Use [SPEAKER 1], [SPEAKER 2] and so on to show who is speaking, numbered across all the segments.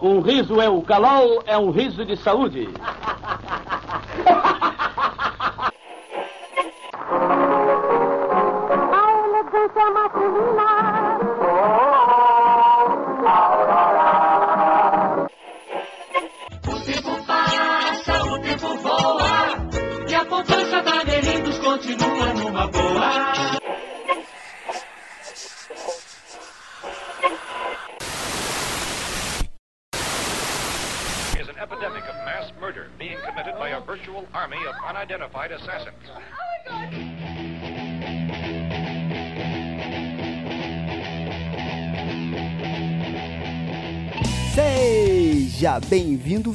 [SPEAKER 1] Um riso é o calol, é um riso de saúde.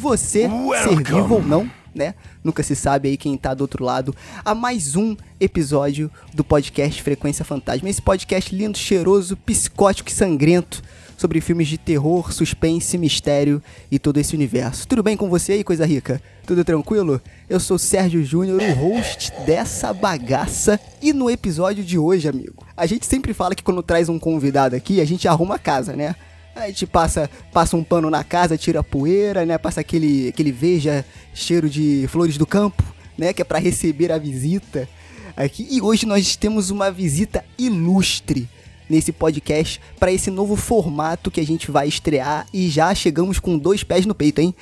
[SPEAKER 2] Você, ser vivo ou não, né? Nunca se sabe aí quem tá do outro lado, a mais um episódio do podcast Frequência Fantasma. Esse podcast lindo, cheiroso, psicótico e sangrento sobre filmes de terror, suspense, mistério e todo esse universo. Tudo bem com você aí, coisa rica? Tudo tranquilo? Eu sou Sérgio Júnior, o host dessa bagaça. E no episódio de hoje, amigo, a gente sempre fala que quando traz um convidado aqui, a gente arruma a casa, né? A gente passa, passa um pano na casa, tira a poeira, né? Passa aquele, aquele veja cheiro de flores do campo, né? Que é pra receber a visita aqui. E hoje nós temos uma visita ilustre nesse podcast para esse novo formato que a gente vai estrear e já chegamos com dois pés no peito, hein?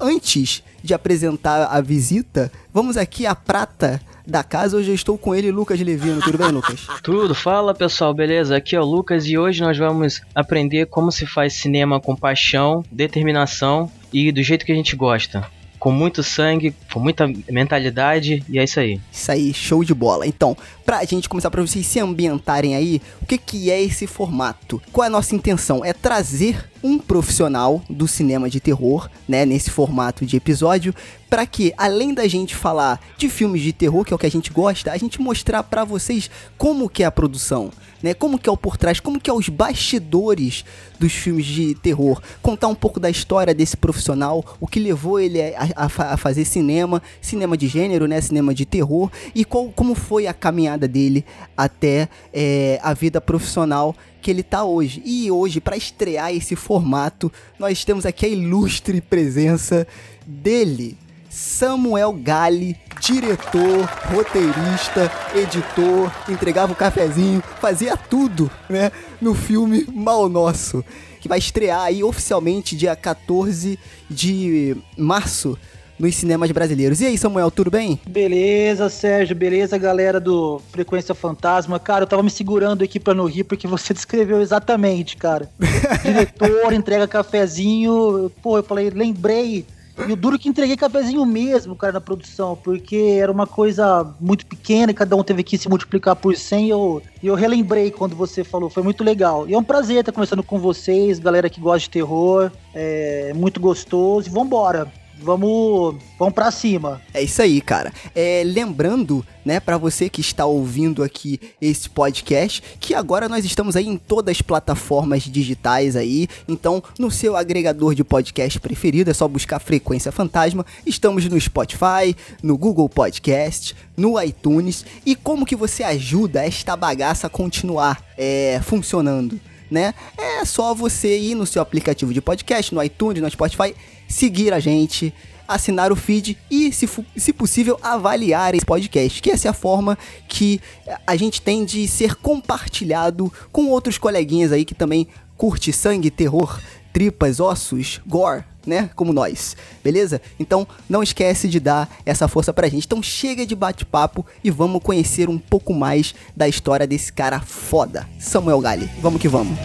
[SPEAKER 2] Antes de apresentar a visita, vamos aqui à prata da casa. Hoje eu estou com ele, Lucas Levino. Tudo bem, Lucas?
[SPEAKER 3] Tudo, fala pessoal, beleza? Aqui é o Lucas e hoje nós vamos aprender como se faz cinema com paixão, determinação e do jeito que a gente gosta. Com muito sangue, com muita mentalidade e é isso aí.
[SPEAKER 2] Isso aí, show de bola. Então, pra gente começar, pra vocês se ambientarem aí, o que, que é esse formato? Qual é a nossa intenção? É trazer um profissional do cinema de terror, né, nesse formato de episódio, para que, além da gente falar de filmes de terror, que é o que a gente gosta, a gente mostrar pra vocês como que é a produção, né, como que é o por trás, como que é os bastidores dos filmes de terror, contar um pouco da história desse profissional, o que levou ele a, a a fazer cinema, cinema de gênero, né, cinema de terror, e qual, como foi a caminhada dele até é, a vida profissional que ele tá hoje. E hoje, para estrear esse formato, nós temos aqui a ilustre presença dele, Samuel Gali, diretor, roteirista, editor, entregava o cafezinho, fazia tudo, né, no filme Mal Nosso, que vai estrear aí oficialmente dia 14 de março nos cinemas brasileiros. E aí, Samuel, tudo bem?
[SPEAKER 4] Beleza, Sérgio, beleza, galera do Frequência Fantasma. Cara, eu tava me segurando aqui pra não rir porque você descreveu exatamente, cara. Diretor, entrega cafezinho. Pô, eu falei, lembrei. E o duro que entreguei cafezinho mesmo, cara, na produção, porque era uma coisa muito pequena e cada um teve que se multiplicar por 100 e eu, eu relembrei quando você falou, foi muito legal. E é um prazer estar conversando com vocês, galera que gosta de terror, é muito gostoso. E vambora, vamos, vamos pra cima.
[SPEAKER 2] É isso aí, cara. É, lembrando, né, para você que está ouvindo aqui esse podcast, que agora nós estamos aí em todas as plataformas digitais aí. Então, no seu agregador de podcast preferido, é só buscar Frequência Fantasma. Estamos no Spotify, no Google Podcast, no iTunes. E como que você ajuda esta bagaça a continuar é, funcionando? Né? É só você ir no seu aplicativo de podcast, no iTunes, no Spotify, seguir a gente, assinar o feed e, se, se possível, avaliar esse podcast, que essa é a forma que a gente tem de ser compartilhado com outros coleguinhas aí que também curte sangue, terror, tripas, ossos, gore, né? Como nós, beleza? Então não esquece de dar essa força pra gente. Então chega de bate-papo e vamos conhecer um pouco mais da história desse cara foda, Samuel Gali. Vamos que vamos.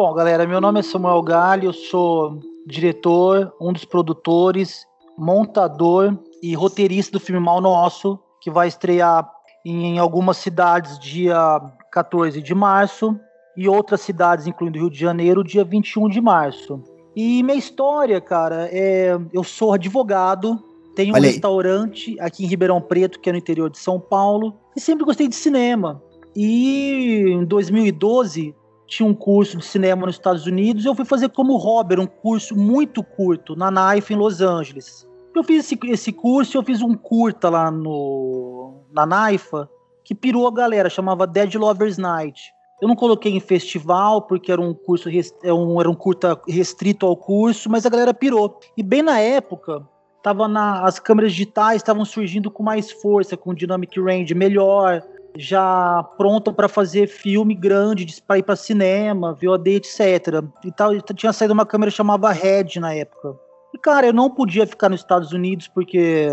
[SPEAKER 4] Bom, galera, meu nome é Samuel Galho, eu sou diretor, um dos produtores, montador e roteirista do filme Mal Nosso, que vai estrear em algumas cidades dia 14 de março e outras cidades, incluindo Rio de Janeiro, dia 21 de março. E minha história, cara, é eu sou advogado, tenho um
[SPEAKER 2] Olha aí.
[SPEAKER 4] restaurante aqui em Ribeirão Preto, que é no interior de São Paulo, e sempre gostei de cinema. E em 2012 tinha um curso de cinema nos Estados Unidos, eu fui fazer como hobby, um curso muito curto, na NAIF em Los Angeles. Eu fiz esse, esse curso, eu fiz um curta lá no, na NAIFA, que pirou a galera, chamava Dead Lovers Night. Eu não coloquei em festival, porque era um curso era um, era um curta restrito ao curso, mas a galera pirou. E bem na época, tava na, as câmeras digitais estavam surgindo com mais força, com dynamic range melhor, já pronta para fazer filme grande, para ir para cinema, VOD, etc. E tal, tinha saído uma câmera chamada Red na época. E cara, eu não podia ficar nos Estados Unidos porque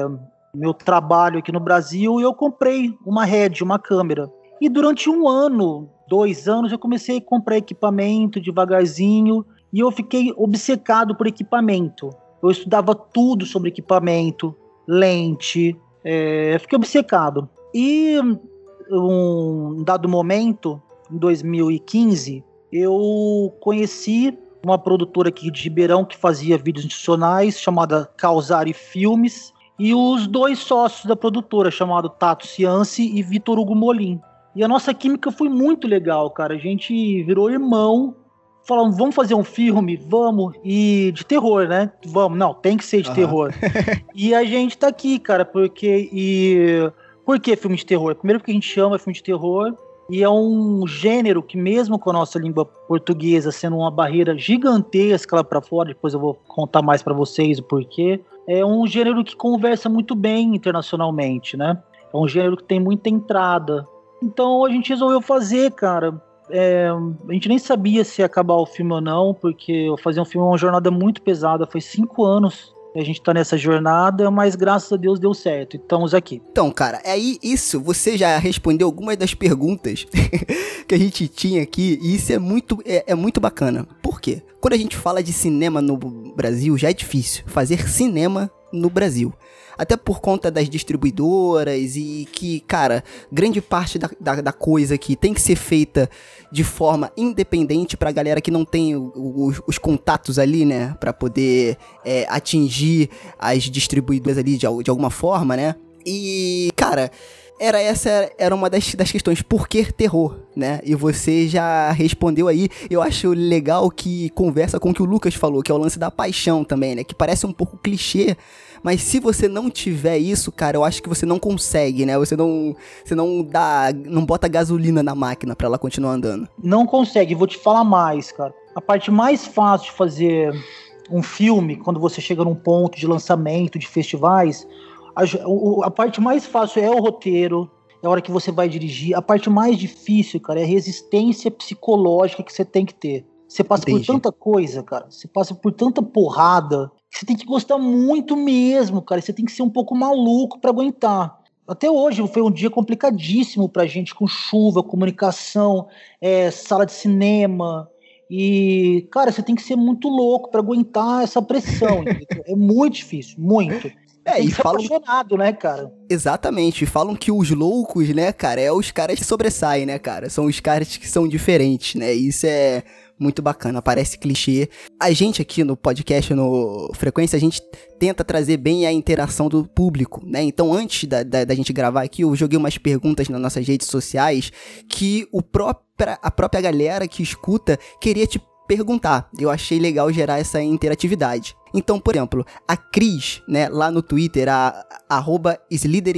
[SPEAKER 4] meu trabalho aqui no Brasil e eu comprei uma Red, uma câmera. E durante um ano, dois anos, eu comecei a comprar equipamento devagarzinho e eu fiquei obcecado por equipamento. Eu estudava tudo sobre equipamento, lente, é, fiquei obcecado. E um dado momento, em 2015, eu conheci uma produtora aqui de Ribeirão que fazia vídeos institucionais, chamada Causari Filmes, e os dois sócios da produtora, chamado Tato Cianci e Vitor Hugo Molim. E a nossa química foi muito legal, cara. A gente virou irmão, falamos, vamos fazer um filme, vamos, e de terror, né? Vamos, não, tem que ser de uhum. terror. e a gente tá aqui, cara, porque e por que filme de terror? Primeiro porque a gente chama filme de terror e é um gênero que mesmo com a nossa língua portuguesa sendo uma barreira gigantesca lá para fora, depois eu vou contar mais para vocês o porquê, é um gênero que conversa muito bem internacionalmente, né? É um gênero que tem muita entrada. Então a gente resolveu fazer, cara. É, a gente nem sabia se ia acabar o filme ou não, porque eu fazer um filme uma jornada muito pesada. Foi cinco anos a gente tá nessa jornada, mas graças a Deus deu certo. Estamos aqui.
[SPEAKER 2] Então, cara, aí isso você já respondeu algumas das perguntas que a gente tinha aqui, e isso é muito, é, é muito bacana. Por quê? Quando a gente fala de cinema no Brasil, já é difícil fazer cinema no Brasil até por conta das distribuidoras e que, cara, grande parte da, da, da coisa que tem que ser feita de forma independente pra galera que não tem os, os contatos ali, né, para poder é, atingir as distribuidoras ali de, de alguma forma, né? E, cara, era essa era uma das, das questões, por que terror, né? E você já respondeu aí, eu acho legal que conversa com o que o Lucas falou, que é o lance da paixão também, né? Que parece um pouco clichê, mas se você não tiver isso, cara, eu acho que você não consegue, né? Você não, você não dá, não bota gasolina na máquina para ela continuar andando.
[SPEAKER 4] Não consegue, vou te falar mais, cara. A parte mais fácil de fazer um filme, quando você chega num ponto de lançamento, de festivais, a, a parte mais fácil é o roteiro, é a hora que você vai dirigir. A parte mais difícil, cara, é a resistência psicológica que você tem que ter. Você passa Entendi. por tanta coisa, cara. Você passa por tanta porrada você tem que gostar muito mesmo, cara. Você tem que ser um pouco maluco para aguentar. Até hoje foi um dia complicadíssimo pra gente, com chuva, comunicação, é, sala de cinema. E, cara, você tem que ser muito louco para aguentar essa pressão. é muito difícil, muito.
[SPEAKER 2] É, e falam...
[SPEAKER 4] apaixonado, né, cara?
[SPEAKER 2] Exatamente, falam que os loucos, né, cara, é os caras que sobressaem, né, cara? São os caras que são diferentes, né? Isso é muito bacana, parece clichê. A gente aqui no podcast, no Frequência, a gente tenta trazer bem a interação do público, né? Então, antes da, da, da gente gravar aqui, eu joguei umas perguntas nas nossas redes sociais que o própria, a própria galera que escuta queria te perguntar. Eu achei legal gerar essa interatividade. Então, por exemplo, a Cris, né, lá no Twitter, a arroba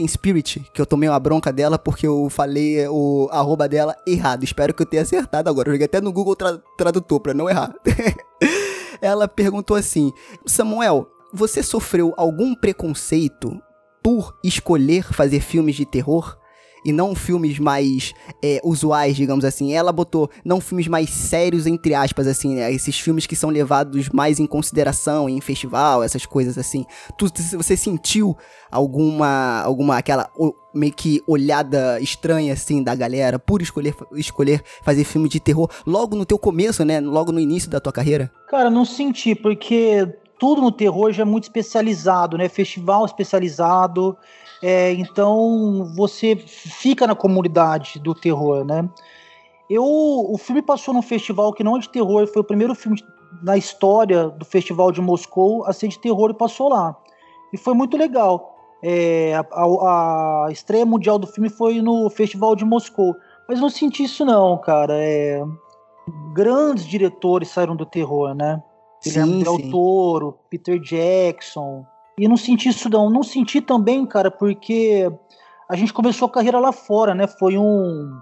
[SPEAKER 2] Spirit, que eu tomei uma bronca dela porque eu falei o arroba dela errado. Espero que eu tenha acertado agora. Eu joguei até no Google tra Tradutor pra não errar. Ela perguntou assim: Samuel, você sofreu algum preconceito por escolher fazer filmes de terror? E não filmes mais é, usuais, digamos assim. Ela botou não filmes mais sérios, entre aspas, assim, né? Esses filmes que são levados mais em consideração em festival, essas coisas assim. Tu, você sentiu alguma, alguma aquela meio que olhada estranha, assim, da galera por escolher, escolher fazer filme de terror logo no teu começo, né? Logo no início da tua carreira?
[SPEAKER 4] Cara, não senti, porque tudo no terror já é muito especializado, né? Festival especializado, é, então você fica na comunidade do terror, né? Eu, o filme passou num festival que não é de terror, foi o primeiro filme na história do festival de Moscou a ser de terror e passou lá. E foi muito legal. É, a, a, a, estreia mundial do filme foi no festival de Moscou. Mas não senti isso não, cara. É, grandes diretores saíram do terror, né? Guilherme Del Toro, Peter Jackson, e não senti isso não. Não senti também, cara, porque a gente começou a carreira lá fora, né? Foi um.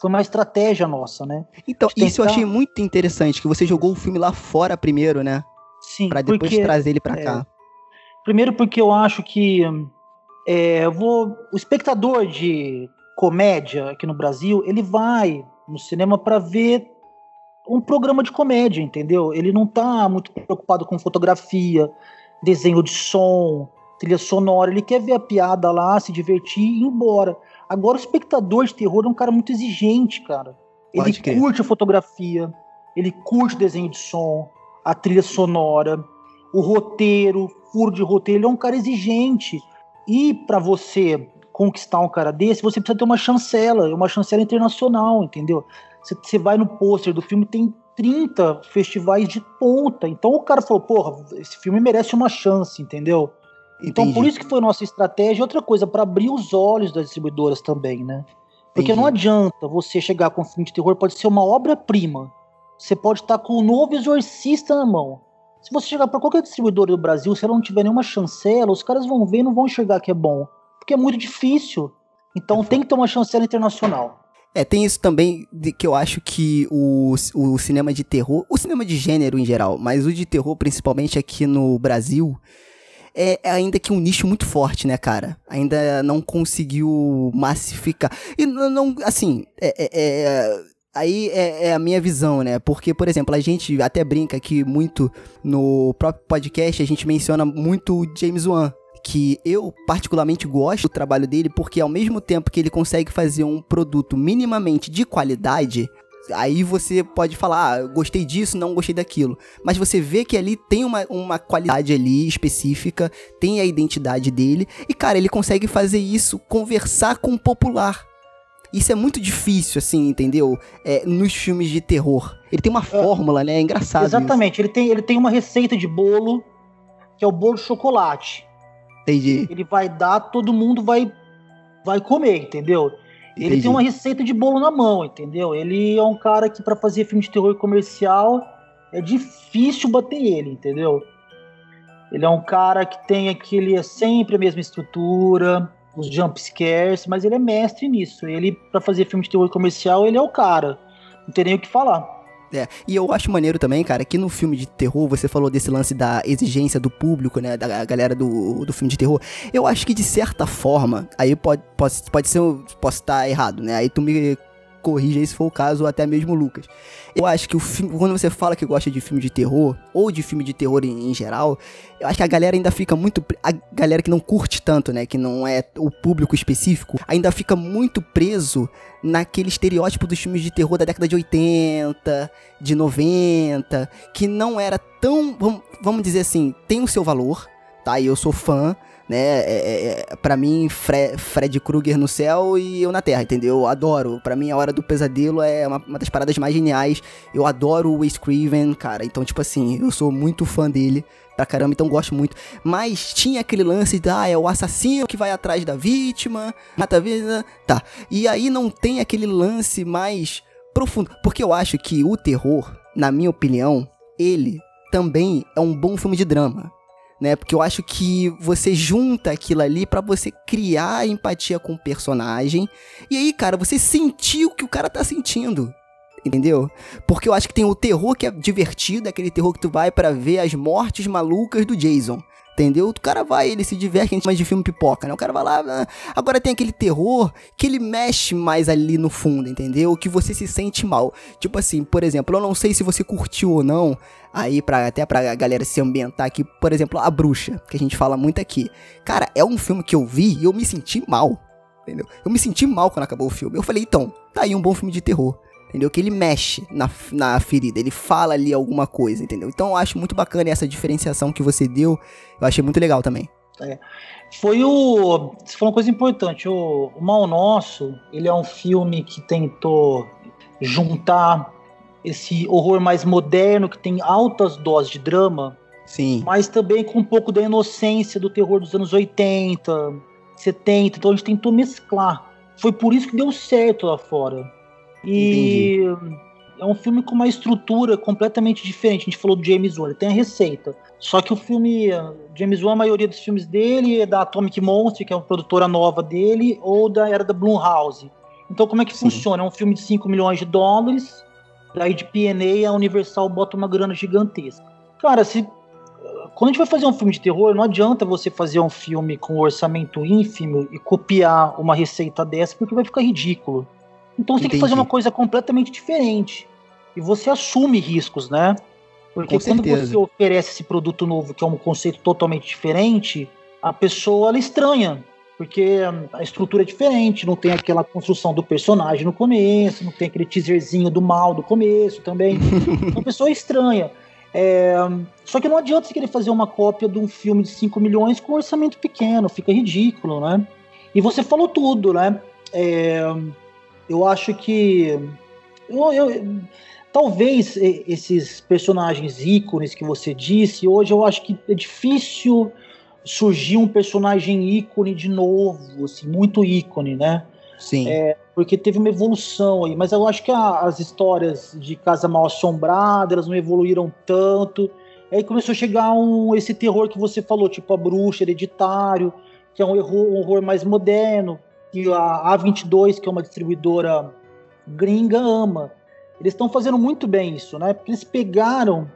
[SPEAKER 4] Foi uma estratégia nossa, né?
[SPEAKER 2] Então, isso eu achei muito interessante, que você jogou o filme lá fora primeiro, né?
[SPEAKER 4] Sim,
[SPEAKER 2] Pra depois
[SPEAKER 4] porque,
[SPEAKER 2] trazer ele pra
[SPEAKER 4] é,
[SPEAKER 2] cá.
[SPEAKER 4] Primeiro porque eu acho que é, eu vou, o espectador de comédia aqui no Brasil, ele vai no cinema para ver um programa de comédia, entendeu? Ele não tá muito preocupado com fotografia, desenho de som, trilha sonora, ele quer ver a piada lá, se divertir e ir embora. Agora o espectador de terror é um cara muito exigente, cara. Ele curte a fotografia, ele curte o desenho de som, a trilha sonora, o roteiro, furo de roteiro, ele é um cara exigente. E pra você conquistar um cara desse, você precisa ter uma chancela, uma chancela internacional, entendeu? Você vai no pôster do filme, tem 30 festivais de ponta. Então o cara falou, porra, esse filme merece uma chance, entendeu? Então
[SPEAKER 2] Entendi.
[SPEAKER 4] por isso que foi nossa estratégia. Outra coisa, pra abrir os olhos das distribuidoras também, né? Porque
[SPEAKER 2] Entendi.
[SPEAKER 4] não adianta você chegar com um filme de terror, pode ser uma obra-prima. Você pode estar com o novo exorcista na mão. Se você chegar para qualquer distribuidora do Brasil, se ela não tiver nenhuma chancela, os caras vão ver e não vão enxergar que é bom. Porque é muito difícil. Então tem que ter uma chancela internacional.
[SPEAKER 2] É, tem isso também de que eu acho que o, o cinema de terror, o cinema de gênero em geral, mas o de terror principalmente aqui no Brasil, é é ainda que um nicho muito forte, né, cara? Ainda não conseguiu massificar. E não, não- assim, é, é- é- aí é, é a minha visão, né? Porque, por exemplo, a gente até brinca aqui muito no próprio podcast, a gente menciona muito o James Wan. Que eu particularmente gosto do trabalho dele, porque ao mesmo tempo que ele consegue fazer um produto minimamente de qualidade, aí você pode falar, ah, gostei disso, não gostei daquilo. Mas você vê que ali tem uma, uma qualidade ali específica, tem a identidade dele, e cara, ele consegue fazer isso, conversar com o popular. Isso é muito difícil, assim, entendeu? É, nos filmes de terror. Ele tem uma fórmula, né? É engraçado. isso.
[SPEAKER 4] Exatamente. Ele tem, ele tem uma receita de bolo, que é o bolo de chocolate.
[SPEAKER 2] Entendi.
[SPEAKER 4] Ele vai dar, todo mundo vai, vai comer, entendeu? Ele
[SPEAKER 2] Entendi.
[SPEAKER 4] tem uma receita de bolo na mão, entendeu? Ele é um cara que, pra fazer filme de terror comercial, é difícil bater ele, entendeu? Ele é um cara que tem aquele, é sempre a mesma estrutura, os jump scares, mas ele é mestre nisso. Ele, pra fazer filme de terror comercial, ele é o cara. Não tem nem o que falar.
[SPEAKER 2] É, e eu acho maneiro também, cara, que no filme de terror, você falou desse lance da exigência do público, né, da galera do, do filme de terror. Eu acho que de certa forma, aí pode, pode, pode ser, posso estar errado, né, aí tu me corrija aí se for o caso, ou até mesmo o Lucas. Eu acho que o filme, quando você fala que gosta de filme de terror, ou de filme de terror em, em geral, eu acho que a galera ainda fica muito. A galera que não curte tanto, né? Que não é o público específico, ainda fica muito preso naquele estereótipo dos filmes de terror da década de 80, de 90, que não era tão. Vamos dizer assim, tem o seu valor, tá? E eu sou fã, né? É, é, é, pra mim, Fre- Fred Krueger no céu e eu na terra, entendeu? Eu adoro. Pra mim, A Hora do Pesadelo é uma, uma das paradas mais geniais. Eu adoro o Wes Craven, cara. Então, tipo assim, eu sou muito fã dele pra caramba, então gosto muito. Mas tinha aquele lance de, ah, é o assassino que vai atrás da vítima, mata a vítima, tá. E aí não tem aquele lance mais profundo. Porque eu acho que o terror, na minha opinião, ele também é um bom filme de drama. Né? Porque eu acho que você junta aquilo ali pra você criar empatia com o personagem. E aí, cara, você sentir o que o cara tá sentindo. Entendeu? Porque eu acho que tem o terror que é divertido, é aquele terror que tu vai pra ver as mortes malucas do Jason. Entendeu? O cara vai, ele se diverte, a gente chama de filme pipoca, né? O cara vai lá. ah. Agora tem aquele terror que ele mexe mais ali no fundo, entendeu? Que você se sente mal. Tipo assim, por exemplo, eu não sei se você curtiu ou não, aí pra, até pra galera se ambientar aqui, por exemplo, A Bruxa, que a gente fala muito aqui. Cara, é um filme que eu vi e eu me senti mal. Entendeu? Eu me senti mal quando acabou o filme. Eu falei, então, tá aí um bom filme de terror. Entendeu? Que ele mexe na, na ferida, ele fala ali alguma coisa, entendeu? Então eu acho muito bacana essa diferenciação que você deu. Eu achei muito legal também.
[SPEAKER 4] Foi o. Você falou uma coisa importante. O, o Mal Nosso, ele é um filme que tentou juntar esse horror mais moderno, que tem altas doses de drama,
[SPEAKER 2] Sim.
[SPEAKER 4] mas também com um pouco da inocência do terror dos anos 80, 70. Então a gente tentou mesclar. Foi por isso que deu certo lá fora. E é um filme com uma estrutura completamente diferente. A gente falou do James Wan, ele tem a receita. Só que o filme, James Wan, a maioria dos filmes dele é da Atomic Monster, que é uma produtora nova dele, ou da era da Blumhouse. Então como é que
[SPEAKER 2] Sim.
[SPEAKER 4] funciona? É um filme de 5 milhões de dólares, daí de P&A a Universal bota uma grana gigantesca. Cara, se quando a gente vai fazer um filme de terror, não adianta você fazer um filme com um orçamento ínfimo e copiar uma receita dessa, porque vai ficar ridículo. Então você tem que
[SPEAKER 2] Entendi.
[SPEAKER 4] fazer uma coisa completamente diferente. E você assume riscos, né? Porque
[SPEAKER 2] Com
[SPEAKER 4] quando
[SPEAKER 2] certeza.
[SPEAKER 4] você oferece esse produto novo, que é um conceito totalmente diferente, a pessoa ela estranha. Porque a estrutura é diferente, não tem aquela construção do personagem no começo, não tem aquele teaserzinho do mal do começo também. Então a pessoa é estranha. É, só que não adianta você querer fazer uma cópia de um filme de 5 milhões com um orçamento pequeno, fica ridículo, né? E você falou tudo, né? É, eu acho que. eu- eu- talvez esses personagens ícones que você disse, hoje eu acho que é difícil surgir um personagem ícone de novo, assim, muito ícone, né?
[SPEAKER 2] Sim.
[SPEAKER 4] porque teve uma evolução aí, mas eu acho que a- as histórias de Casa Mal Assombrada, elas não evoluíram tanto. Aí começou a chegar um, esse terror que você falou, tipo a Bruxa, Hereditário, que é um horror, um horror mais moderno, que a A22, que é uma distribuidora gringa, ama. Eles estão fazendo muito bem isso, né? Porque eles pegaram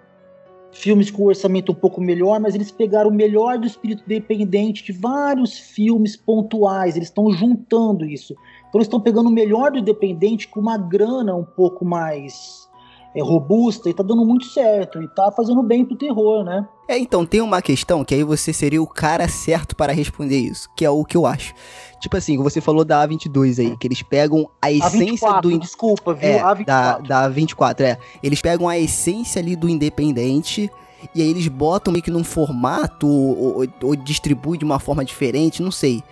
[SPEAKER 4] filmes com orçamento um pouco melhor, mas eles pegaram o melhor do espírito independente de vários filmes pontuais, eles estão juntando isso. Então eles estão pegando o melhor do independente com uma grana um pouco mais é, robusta e tá dando muito certo. E tá fazendo bem pro terror, né?
[SPEAKER 2] É, então, tem uma questão que aí você seria o cara certo para responder isso, que é o que eu acho. Tipo assim, você falou da A22 aí, que eles pegam a essência
[SPEAKER 4] A24,
[SPEAKER 2] do...
[SPEAKER 4] desculpa, viu?
[SPEAKER 2] É,
[SPEAKER 4] A24.
[SPEAKER 2] da, da 24, é. Eles pegam a essência ali do independente e aí eles botam meio que num formato ou, ou, ou distribuem de uma forma diferente, não sei.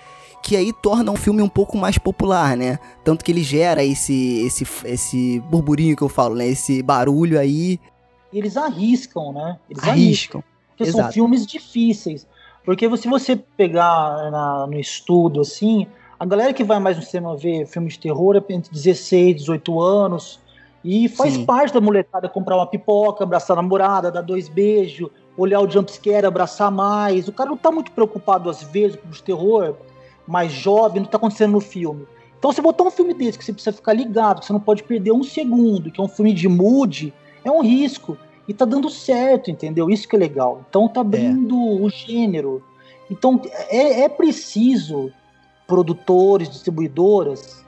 [SPEAKER 2] Que aí torna um filme um pouco mais popular, né? Tanto que ele gera esse, esse, esse burburinho que eu falo, né? Esse barulho aí.
[SPEAKER 4] Eles arriscam, né? Eles
[SPEAKER 2] Arriscam.
[SPEAKER 4] Porque são
[SPEAKER 2] Exato.
[SPEAKER 4] filmes difíceis. Porque se você pegar na- no estudo, assim, a galera que vai mais no cinema ver filme de terror é entre 16 e 18 anos. E faz
[SPEAKER 2] Sim.
[SPEAKER 4] parte da molecada comprar uma pipoca, abraçar a namorada, dar dois beijos, olhar o jumpscare, abraçar mais. O cara não tá muito preocupado, às vezes, com o terror mais jovem, não tá acontecendo no filme. Então, se botar um filme desse que você precisa ficar ligado, que você não pode perder um segundo, que é um filme de mood, é um risco. E tá dando certo, entendeu? Isso que é legal. Então tá abrindo o gênero. Então é, é preciso produtores, distribuidoras,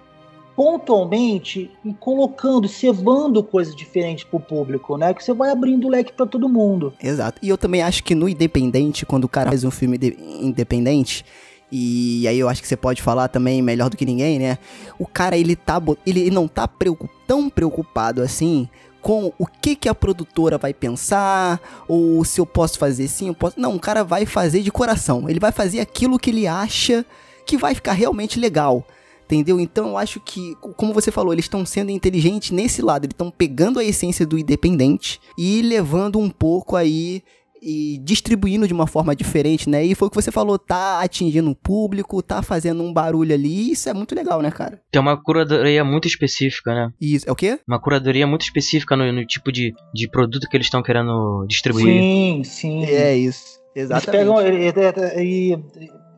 [SPEAKER 4] pontualmente e colocando, cevando coisas diferentes pro público, né? Que você vai abrindo o leque para todo mundo.
[SPEAKER 2] Exato. E eu também acho que no independente, quando o cara faz um filme de- independente, e aí eu acho que você pode falar também melhor do que ninguém, né? O cara ele tá ele não tá preocu- tão preocupado assim com o que que a produtora vai pensar ou se eu posso fazer sim, eu posso. Não, o cara vai fazer de coração. Ele vai fazer aquilo que ele acha que vai ficar realmente legal. Entendeu? Então eu acho que, como você falou, eles estão sendo inteligentes nesse lado. Eles estão pegando a essência do independente e levando um pouco aí e distribuindo de uma forma diferente, né? E foi o que você falou, tá atingindo o público, tá fazendo um barulho ali. Isso é muito legal, né, cara?
[SPEAKER 3] Tem uma curadoria muito específica, né?
[SPEAKER 2] Isso, é o quê?
[SPEAKER 3] Uma curadoria muito específica no, no tipo de, de produto que eles estão querendo distribuir.
[SPEAKER 4] Sim, sim.
[SPEAKER 2] É isso.
[SPEAKER 4] Eles
[SPEAKER 2] Exatamente.
[SPEAKER 4] pegam e-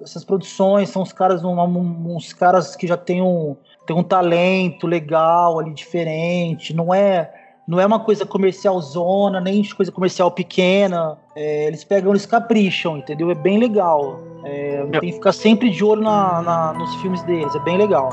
[SPEAKER 4] essas produções são os caras um- um- uns caras que já têm um tem um talento legal ali diferente, não é não é uma coisa comercial zona, nem de coisa comercial pequena. É, eles pegam, eles capricham, entendeu? É bem legal. É, tem que ficar sempre de olho na, na- nos filmes deles, é bem legal.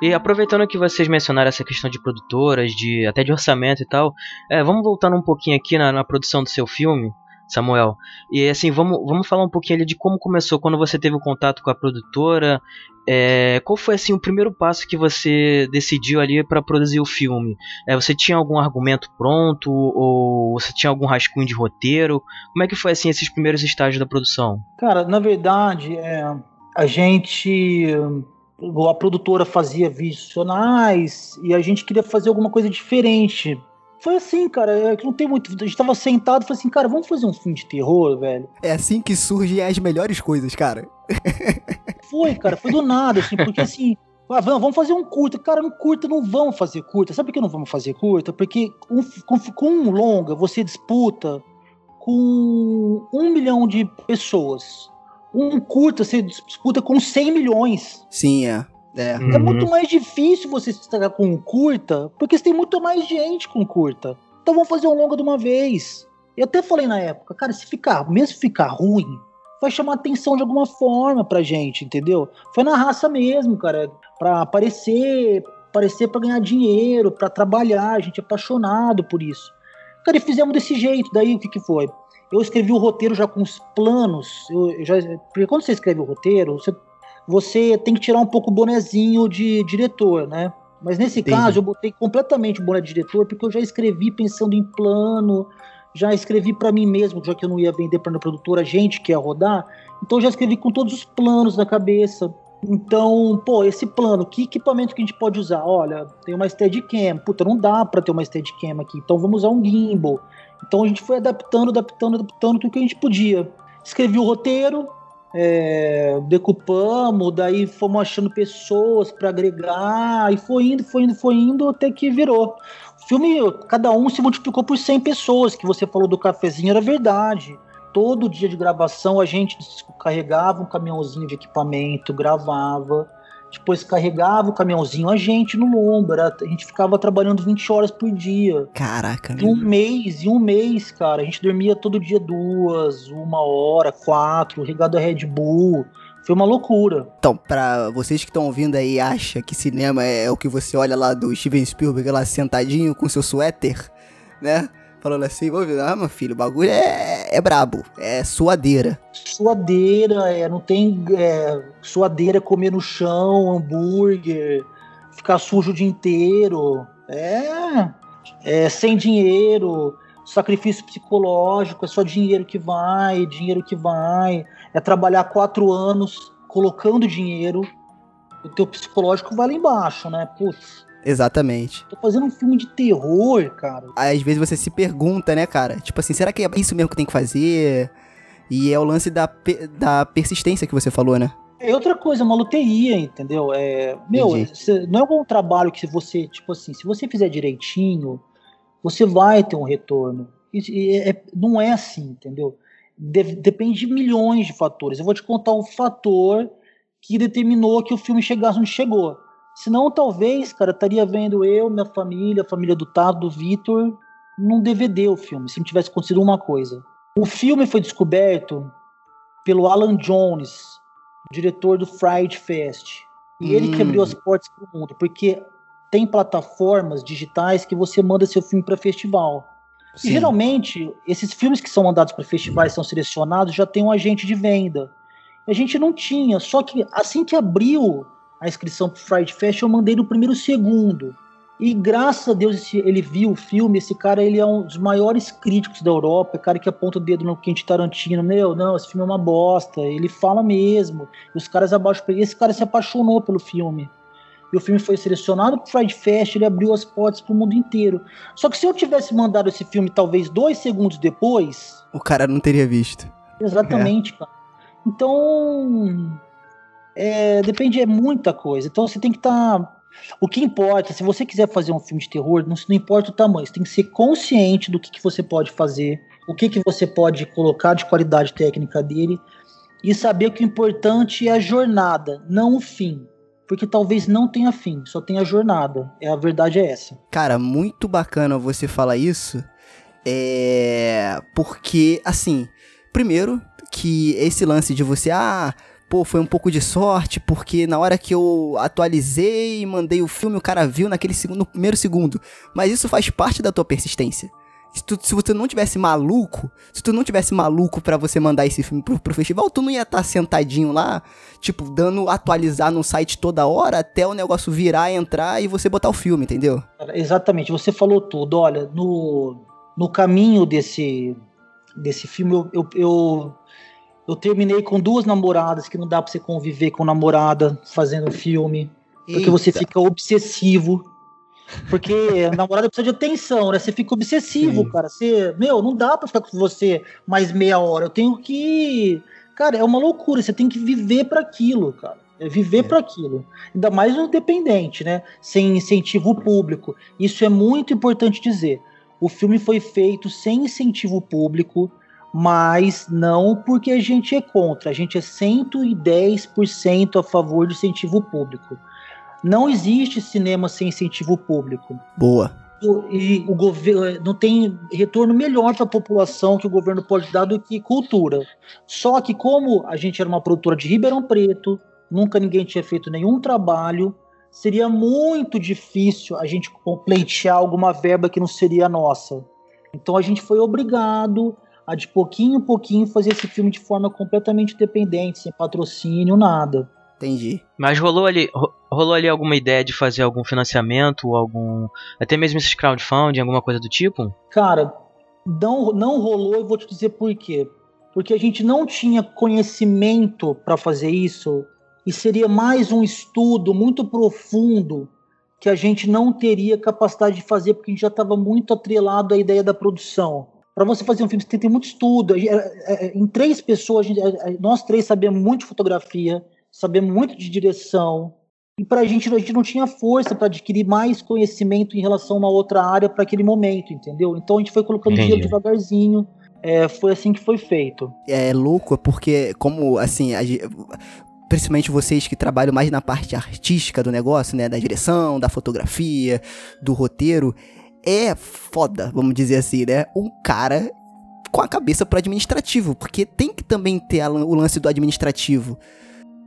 [SPEAKER 3] E aproveitando que vocês mencionaram essa questão de produtoras, de até de orçamento e tal, é, vamos voltando um pouquinho aqui na, na produção do seu filme, Samuel. E assim, vamos, vamos falar um pouquinho ali de como começou, quando você teve o contato com a produtora, é, qual foi assim o primeiro passo que você decidiu ali para produzir o filme? É, você tinha algum argumento pronto ou você tinha algum rascunho de roteiro? Como é que foi assim esses primeiros estágios da produção?
[SPEAKER 4] Cara, na verdade, é, a gente. A produtora fazia vídeos e a gente queria fazer alguma coisa diferente Foi assim, cara, é que não tem muito. A gente tava sentado e falou assim, cara, vamos fazer um filme de terror, velho.
[SPEAKER 2] É assim que surgem as melhores coisas, cara.
[SPEAKER 4] Foi, cara, foi do nada, assim, porque assim. Ah, vamos vamos fazer um curta. Cara, no curta não vamos fazer curta. Sabe por que não vamos fazer curta? Porque um- com, com um longa você disputa com um milhão de pessoas. Um curta você disputa com 100 milhões.
[SPEAKER 2] Sim, é. É.
[SPEAKER 4] É
[SPEAKER 3] Uhum.
[SPEAKER 4] muito mais difícil você se destacar com curta, porque você tem muito mais gente com curta. Então vamos fazer um longa de uma vez. Eu até falei na época, cara, se ficar, mesmo se ficar ruim, vai chamar atenção de alguma forma pra gente, entendeu? Foi na raça mesmo, cara, pra aparecer, aparecer pra ganhar dinheiro, pra trabalhar, a gente é apaixonado por isso. Cara, e fizemos desse jeito, daí o que que foi? Eu escrevi o roteiro já com os planos, eu, eu já, porque quando você escreve o roteiro, você você tem que tirar um pouco o bonezinho de diretor, né? Mas nesse
[SPEAKER 2] Entendi.
[SPEAKER 4] caso eu botei completamente o boné de diretor porque eu já escrevi pensando em plano, já escrevi pra mim mesmo, já que eu não ia vender para a produtora, a gente que ia rodar, então eu já escrevi com todos os planos na cabeça. Então, pô, esse plano, que equipamento que a gente pode usar? Olha, tem uma Steadicam, puta, não dá pra ter uma Steadicam aqui, então vamos usar um gimbal. Então a gente foi adaptando, adaptando, adaptando tudo que a gente podia. Escrevi o roteiro, é, decupamos, daí fomos achando pessoas pra agregar, e foi indo, foi indo, foi indo, até que virou. O filme, cada um se multiplicou por 100 pessoas, que você falou do cafezinho, era verdade. Todo dia de gravação a gente carregava um caminhãozinho de equipamento, gravava, depois carregava o caminhãozinho a gente no lombo, era, a gente ficava trabalhando 20 horas por dia.
[SPEAKER 2] Caraca,
[SPEAKER 4] Em um mês, em um mês, cara, a gente dormia todo dia duas, uma hora, quatro, regado a Red Bull. Foi uma loucura.
[SPEAKER 2] Então, pra vocês que estão ouvindo aí e acham que cinema é o que você olha lá do Steven Spielberg lá sentadinho com seu suéter, né? Falando assim, vou ver, ah, meu filho, o bagulho é, é brabo, é suadeira.
[SPEAKER 4] Suadeira, é, não tem é, suadeira comer no chão, hambúrguer, ficar sujo o dia inteiro. É, é sem dinheiro, sacrifício psicológico, é só dinheiro que vai, dinheiro que vai. É trabalhar quatro anos colocando dinheiro, o teu psicológico vai lá embaixo, né? Putz,
[SPEAKER 2] Exatamente.
[SPEAKER 4] tô fazendo um filme de terror, cara.
[SPEAKER 2] Às vezes você se pergunta, né, cara? Tipo assim, será que é isso mesmo que tem que fazer? E é o lance da, da persistência que você falou, né?
[SPEAKER 4] É outra coisa, uma loteria, entendeu? É, meu, cê- não é um trabalho que você, tipo assim, se você fizer direitinho, você vai ter um retorno. E é- é- não é assim, entendeu? De- depende de milhões de fatores. Eu vou te contar o fator que determinou que o filme chegasse onde chegou. Senão, talvez, cara, estaria vendo eu, minha família, a família do Tato, do Vitor, num DVD o filme, se não tivesse acontecido uma coisa. O filme foi descoberto pelo Alan Jones, diretor do Fright Fest. E ele que
[SPEAKER 2] Hum.
[SPEAKER 4] abriu as portas para o mundo, porque tem plataformas digitais que você manda seu filme para festival. E geralmente, esses filmes que são mandados para festivais, são selecionados, já tem um agente de venda. A gente não tinha, só que assim que abriu a inscrição para o Fright Fest, eu mandei no primeiro segundo. E graças a Deus ele viu o filme, esse cara ele é um dos maiores críticos da Europa, é cara que aponta o dedo no Quentin Tarantino, meu, não, esse filme é uma bosta, ele fala mesmo. E os caras abaixo, esse cara se apaixonou pelo filme. E o filme foi selecionado para o Fright Fest, ele abriu as portas para o mundo inteiro. Só que se eu tivesse mandado esse filme talvez dois segundos depois,
[SPEAKER 2] O cara não teria visto.
[SPEAKER 4] Exatamente, cara. Então, é, depende, é muita coisa. Então você tem que estar. o que importa, se você quiser fazer um filme de terror, não, não importa o tamanho, você tem que ser consciente do que, que você pode fazer, o que, que você pode colocar de qualidade técnica dele, e saber que o importante é a jornada, não o fim. Porque talvez não tenha fim, só tenha jornada. É, a verdade é essa.
[SPEAKER 2] Cara, muito bacana você falar isso. É. Porque, assim, primeiro, que esse lance de você, ah, pô, foi um pouco de sorte, porque na hora que eu atualizei e mandei o filme, o cara viu naquele segundo, no primeiro segundo. Mas isso faz parte da tua persistência. Se, tu, se você não tivesse maluco, se tu não tivesse maluco pra você mandar esse filme pro, pro festival, tu não ia estar sentadinho lá, tipo, dando atualizar no site toda hora até o negócio virar, entrar e você botar o filme, entendeu?
[SPEAKER 4] Exatamente, você falou tudo. Olha, no, no caminho desse, desse filme, eu, eu, eu, eu terminei com duas namoradas, que não dá pra você conviver com namorada fazendo filme, porque você
[SPEAKER 2] Eita.
[SPEAKER 4] fica obsessivo. Porque a namorada precisa de atenção, né? Você fica obsessivo,
[SPEAKER 2] Sim.
[SPEAKER 4] cara. Você, meu, não dá pra ficar com você mais meia hora. Eu tenho que. Cara, é uma loucura. Você tem que viver pra aquilo, cara. É viver pra aquilo. Ainda mais o dependente, né? Sem incentivo público. Isso é muito importante dizer. O filme foi feito sem incentivo público, mas não porque a gente é contra. A gente é 110% a favor de incentivo público. Não existe cinema sem incentivo público.
[SPEAKER 2] Boa.
[SPEAKER 4] O- E o governo não tem retorno melhor para a população que o governo pode dar do que cultura. Só que como a gente era uma produtora de Ribeirão Preto, nunca ninguém tinha feito nenhum trabalho, seria muito difícil a gente pleitear alguma verba que não seria nossa. Então a gente foi obrigado a de pouquinho em pouquinho fazer esse filme de forma completamente independente, sem patrocínio, nada.
[SPEAKER 2] Entendi.
[SPEAKER 3] Mas rolou ali, ro- rolou ali alguma ideia de fazer algum financiamento, algum. Até mesmo esses crowdfunding, alguma coisa do tipo?
[SPEAKER 4] Cara, não, não rolou e vou te dizer por quê. Porque a gente não tinha conhecimento para fazer isso e seria mais um estudo muito profundo que a gente não teria capacidade de fazer porque a gente já estava muito atrelado à ideia da produção. Para você fazer um filme, você tem que ter muito estudo. Gente- é, é, Em três pessoas, a gente- é, é, nós três sabemos muito de fotografia, sabemos muito de direção, e para a gente, a gente não tinha força para adquirir mais conhecimento em relação a uma outra área para aquele momento, entendeu? Então a gente foi colocando
[SPEAKER 3] Entendi.
[SPEAKER 4] dinheiro devagarzinho. É, foi assim que foi feito.
[SPEAKER 2] É louco porque, como assim, a principalmente vocês que trabalham mais na parte artística do negócio, né? Da direção, da fotografia, do roteiro, é foda, vamos dizer assim, né? Um cara com a cabeça pro administrativo, porque tem que também ter a o lance do administrativo.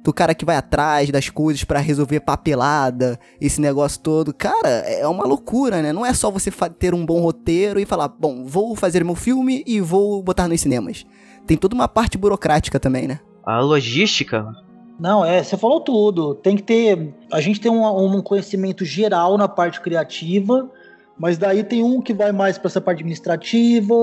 [SPEAKER 2] Do cara que vai atrás das coisas pra resolver papelada, esse negócio todo. Cara, é uma loucura, né? Não é só você ter um bom roteiro e falar, bom, vou fazer meu filme e vou botar nos cinemas. Tem toda uma parte burocrática também, né?
[SPEAKER 3] A logística?
[SPEAKER 4] Não, é, você falou tudo. Tem que ter. A gente tem um, um conhecimento geral na parte criativa, mas daí tem um que vai mais para essa parte administrativa,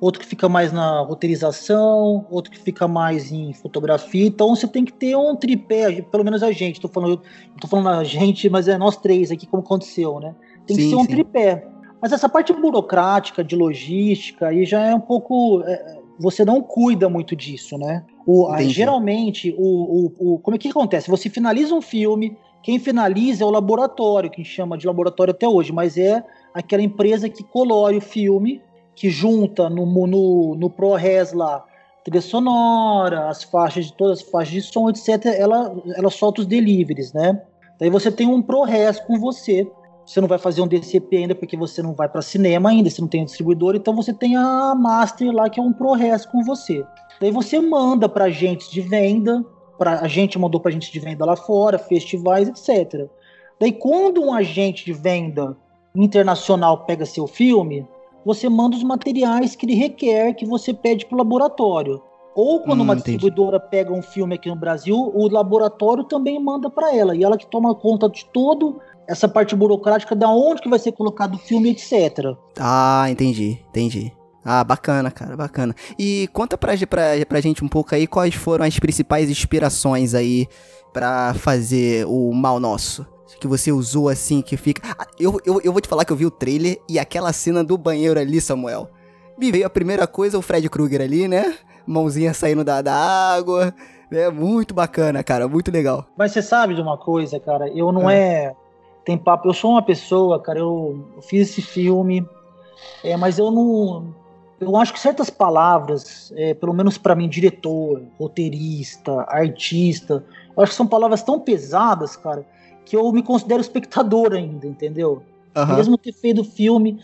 [SPEAKER 4] outro que fica mais na roteirização, outro que fica mais em fotografia. Então você tem que ter um tripé, pelo menos a gente. Tô falando, tô falando a gente, mas é nós três aqui como aconteceu, né? Tem que
[SPEAKER 2] Sim,
[SPEAKER 4] ser um
[SPEAKER 2] sim.
[SPEAKER 4] tripé. Mas essa parte burocrática, de logística, aí já é um pouco. é, você não cuida muito disso, né? O, a- geralmente, o, o, o- como é que acontece? Você finaliza um filme, quem finaliza é o laboratório, que a gente chama de laboratório até hoje, mas é aquela empresa que colore o filme, que junta no, no, no ProRes lá trilha sonora, as faixas de todas as faixas de som, etc. Ela, ela solta os deliveries, né? Daí você tem um ProRes com você. Você não vai fazer um DCP ainda porque você não vai para cinema ainda, você não tem um distribuidor, então você tem a Master lá que é um ProRes com você. Daí você manda para agentes de venda, pra, a gente mandou para agentes de venda lá fora, festivais, etc. Daí quando um agente de venda internacional pega seu filme, você manda os materiais que ele requer que você pede para o laboratório. Ou quando
[SPEAKER 2] Hum,
[SPEAKER 4] uma
[SPEAKER 2] entendi.
[SPEAKER 4] distribuidora pega um filme aqui no Brasil, o laboratório também manda para ela. E ela que toma conta de todo essa parte burocrática, da onde que vai ser colocado o filme, etc.
[SPEAKER 2] Ah, entendi, entendi. Ah, bacana, cara, bacana. E conta pra, pra, pra gente um pouco aí quais foram as principais inspirações aí pra fazer o Mal Nosso. Que você usou assim, que fica. Ah, eu, eu, eu vou te falar que eu vi o trailer e aquela cena do banheiro ali, Samuel. Me veio a primeira coisa, o Fred Krueger ali, né? Mãozinha saindo da, da água. É muito bacana, cara, muito legal.
[SPEAKER 4] Mas você sabe de uma coisa, cara? Eu não é. Tem papo. Eu sou uma pessoa, cara. Eu, fiz esse filme, é, mas eu não. Eu acho que certas palavras, é, pelo menos pra mim, diretor, roteirista, artista, eu acho que são palavras tão pesadas, cara, que eu me considero espectador ainda, entendeu?
[SPEAKER 2] Aham.
[SPEAKER 4] Mesmo ter feito o filme.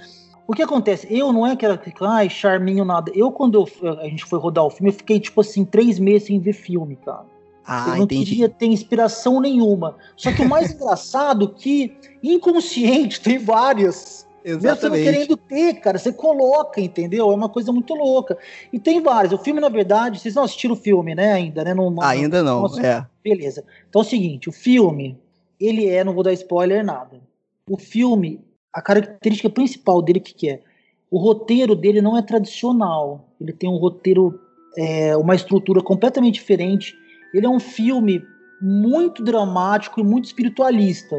[SPEAKER 4] O que acontece? Eu não é aquela que, ai, charminho, nada. Eu, quando eu- a gente foi rodar o filme, eu fiquei, tipo assim, três meses sem ver filme, cara.
[SPEAKER 2] Ah,
[SPEAKER 4] eu não
[SPEAKER 2] entendi.
[SPEAKER 4] queria ter inspiração nenhuma. Só que o mais engraçado é que inconsciente tem várias. Mesmo você não
[SPEAKER 2] Exatamente.
[SPEAKER 4] querendo ter, cara, você coloca, entendeu? É uma coisa muito louca. E tem várias. O filme, na verdade, vocês não assistiram o filme, né, ainda, né? Não,
[SPEAKER 2] Ainda não,
[SPEAKER 4] Nossa.
[SPEAKER 2] é.
[SPEAKER 4] Beleza. Então é o seguinte, o filme, ele é, não vou dar spoiler nada. O filme, a característica principal dele, o que, que é? O roteiro dele não é tradicional. Ele tem um roteiro, é, uma estrutura completamente diferente. Ele é um filme muito dramático e muito espiritualista.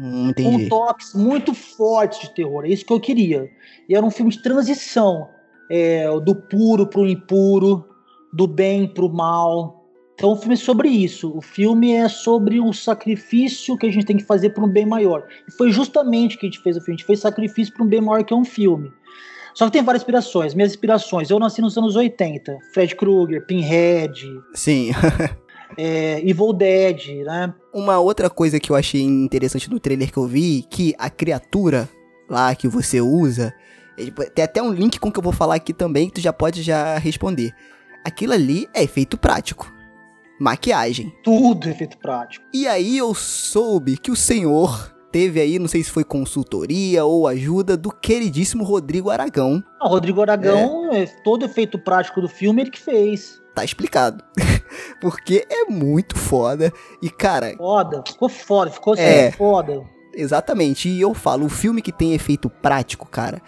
[SPEAKER 2] Hum,
[SPEAKER 4] com
[SPEAKER 2] entendi.
[SPEAKER 4] toques muito fortes de terror. É isso que eu queria. E era um filme de transição é, do puro pro impuro, do bem pro mal. Então o filme é sobre isso. O filme é sobre um sacrifício que a gente tem que fazer para um bem maior. E foi justamente o que a gente fez o filme. A gente fez sacrifício para um bem maior que é um filme. Só que tem várias inspirações. Minhas inspirações. Eu nasci nos anos 80. Fred Krueger, Pinhead,
[SPEAKER 2] Sim.
[SPEAKER 4] é, Evil Dead, né?
[SPEAKER 2] Uma outra coisa que eu achei interessante no trailer que eu vi, que a criatura lá que você usa, tem até um link com o que eu vou falar aqui também, que tu já pode já responder. Aquilo ali é efeito prático. Maquiagem.
[SPEAKER 4] Tudo efeito prático.
[SPEAKER 2] E aí eu soube que o senhor teve aí, não sei se foi consultoria ou ajuda do queridíssimo Rodrigo Aragão.
[SPEAKER 4] Ah, O Rodrigo Aragão, é, todo efeito prático do filme ele que fez.
[SPEAKER 2] Tá explicado. Porque é muito foda. E, cara,
[SPEAKER 4] Foda, ficou foda, ficou
[SPEAKER 2] É.
[SPEAKER 4] foda.
[SPEAKER 2] Exatamente, e eu falo, o filme que tem efeito prático, cara,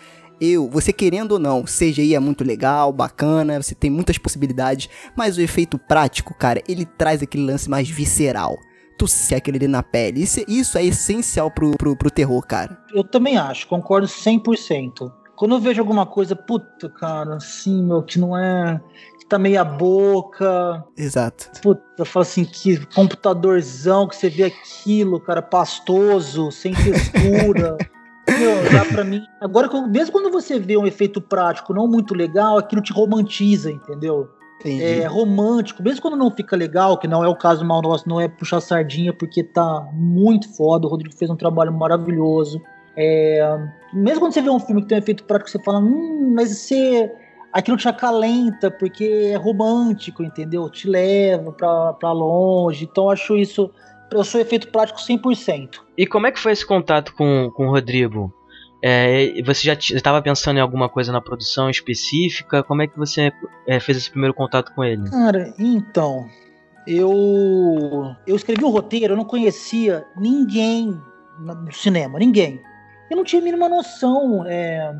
[SPEAKER 2] eu, você querendo ou não, CGI é muito legal, bacana, você tem muitas possibilidades, mas o efeito prático, cara, ele traz aquele lance mais visceral. Tu sente aquele ali na pele, isso, isso é essencial pro, pro, pro terror, cara.
[SPEAKER 4] Eu também acho, concordo 100%. Quando eu vejo alguma coisa, puta, cara, assim, meu, que não é. que tá meia boca.
[SPEAKER 2] Exato.
[SPEAKER 4] Puta, eu falo assim, que computadorzão, que você vê aquilo, cara, pastoso, sem textura. Meu, dá pra mim. Agora, mesmo quando você vê um efeito prático não muito legal, aquilo te romantiza, entendeu?
[SPEAKER 2] Entendi.
[SPEAKER 4] é, romântico, mesmo quando não fica legal, que não é o caso mal nosso, não é puxar sardinha, porque tá muito foda. O Rodrigo fez um trabalho maravilhoso. É, mesmo quando você vê um filme que tem um efeito prático, você fala, hum, mas você. Aquilo te acalenta, porque é romântico, entendeu? Te leva pra, pra longe. Então eu acho isso. Eu sou efeito prático 100%.
[SPEAKER 3] E como é que foi esse contato com, com o Rodrigo? É, você já estava pensando em alguma coisa na produção específica? Como é que você é, fez esse primeiro contato com ele?
[SPEAKER 4] Cara, então, eu eu escrevi o roteiro, eu não conhecia ninguém no cinema, ninguém. Eu não tinha a mínima noção é,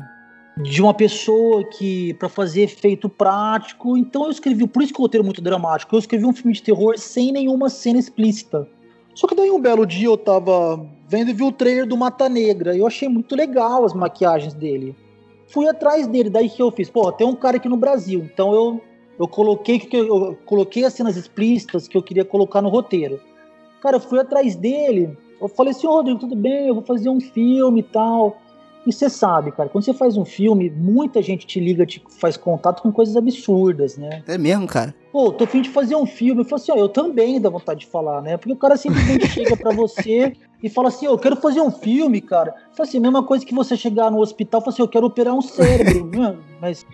[SPEAKER 4] de uma pessoa que para fazer efeito prático. Então eu escrevi, por isso que o roteiro é muito dramático. Eu escrevi um filme de terror sem nenhuma cena explícita. Só que daí um belo dia eu tava vendo e vi o trailer do Mata Negra. E eu achei muito legal as maquiagens dele. Fui atrás dele, daí que eu fiz, pô, tem um cara aqui no Brasil, então eu eu coloquei que eu, coloquei as cenas explícitas que eu queria colocar no roteiro. Cara, eu fui atrás dele. Eu falei assim, ô Rodrigo, tudo bem, eu vou fazer um filme e tal. E você sabe, cara, quando você faz um filme, muita gente te liga, te faz contato com coisas absurdas, né?
[SPEAKER 2] É mesmo, cara?
[SPEAKER 4] Pô, tô afim de fazer um filme. Eu falei assim, ó, eu também dá vontade de falar, né? Porque o cara simplesmente chega pra você e fala assim, ó, eu quero fazer um filme, cara. Falei assim, a mesma coisa que você chegar no hospital e falar assim, eu quero operar um cérebro. né? Mas.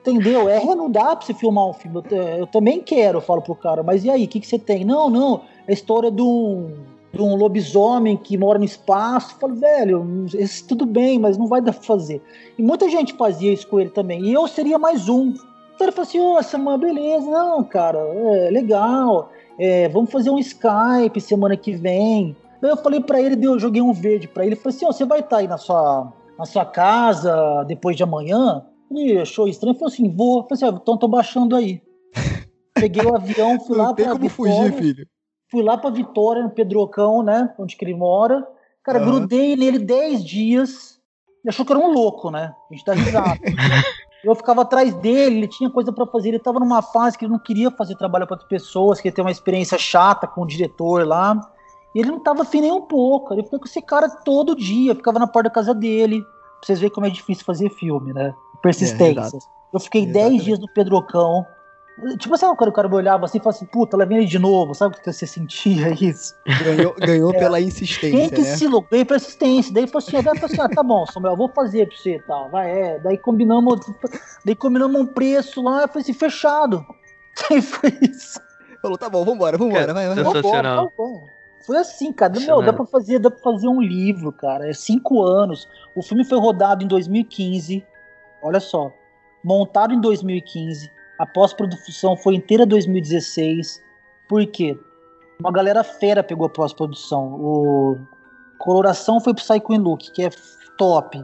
[SPEAKER 4] Entendeu? É, não dá pra você filmar um filme. Eu, eu também quero, eu falo pro cara, mas e aí, o que, que você tem? Não, não, é a história de um, de um lobisomem que mora no espaço. Eu falo, velho, esse tudo bem, mas não vai dar pra fazer. E muita gente fazia isso com ele também. E eu seria mais um. Então ele falou assim, ô Samuel, beleza, não, cara, é legal. É, vamos fazer um Skype semana que vem. Eu falei pra ele, eu joguei um verde pra ele. Falei assim, ó, você vai estar aí na sua, na sua casa depois de amanhã? Ele achou estranho, falou assim, vou. Falei assim, ó, então tô baixando aí. Peguei o avião, fui lá pra Vitória,
[SPEAKER 2] filho.
[SPEAKER 4] Fui lá pra Vitória, no Pedrocão, né, onde que ele mora. Cara,
[SPEAKER 2] Aham.
[SPEAKER 4] grudei nele 10 dias. Ele achou que era um louco, né? A gente tá risado. Eu ficava atrás dele, ele tinha coisa pra fazer. Ele tava numa fase que ele não queria fazer trabalho pra outras pessoas, queria ter uma experiência chata com o diretor lá. E ele não tava afim nem um pouco. Ele ficou com esse cara todo dia, ficava na porta da casa dele. Pra vocês verem como é difícil fazer filme, né? Persistência.
[SPEAKER 2] exato.
[SPEAKER 4] eu fiquei
[SPEAKER 2] Exatamente.
[SPEAKER 4] 10 dias no Pedrocão. Tipo, sabe quando o cara me olhava assim e falava assim, puta, lá vem ele de novo, sabe o que você sentia isso?
[SPEAKER 2] Ganhou, ganhou
[SPEAKER 4] É.
[SPEAKER 2] pela
[SPEAKER 4] Quem
[SPEAKER 2] insistência,
[SPEAKER 4] que
[SPEAKER 2] né?
[SPEAKER 4] se louco? Ganhei persistência. Daí falou assim, daí falou assim, ah, tá bom, Samuel, vou fazer pra você e tal. Vai, é. Daí combinamos, daí combinamos um preço lá, eu falei assim, fechado. Daí foi isso.
[SPEAKER 2] Falou, tá bom, vambora, vambora,
[SPEAKER 3] Cara,
[SPEAKER 2] vai, vai.
[SPEAKER 3] tá-. Sensacional.
[SPEAKER 4] Vambora, tá bom. Foi assim, cara. Meu, dá pra fazer, dá pra fazer um livro, cara. É cinco anos. O filme foi rodado em 2015. Olha só. Montado em 2015. A pós-produção foi inteira 2016. Por quê? Uma galera fera pegou a pós-produção. O coloração foi pro Psycho Look, que é top.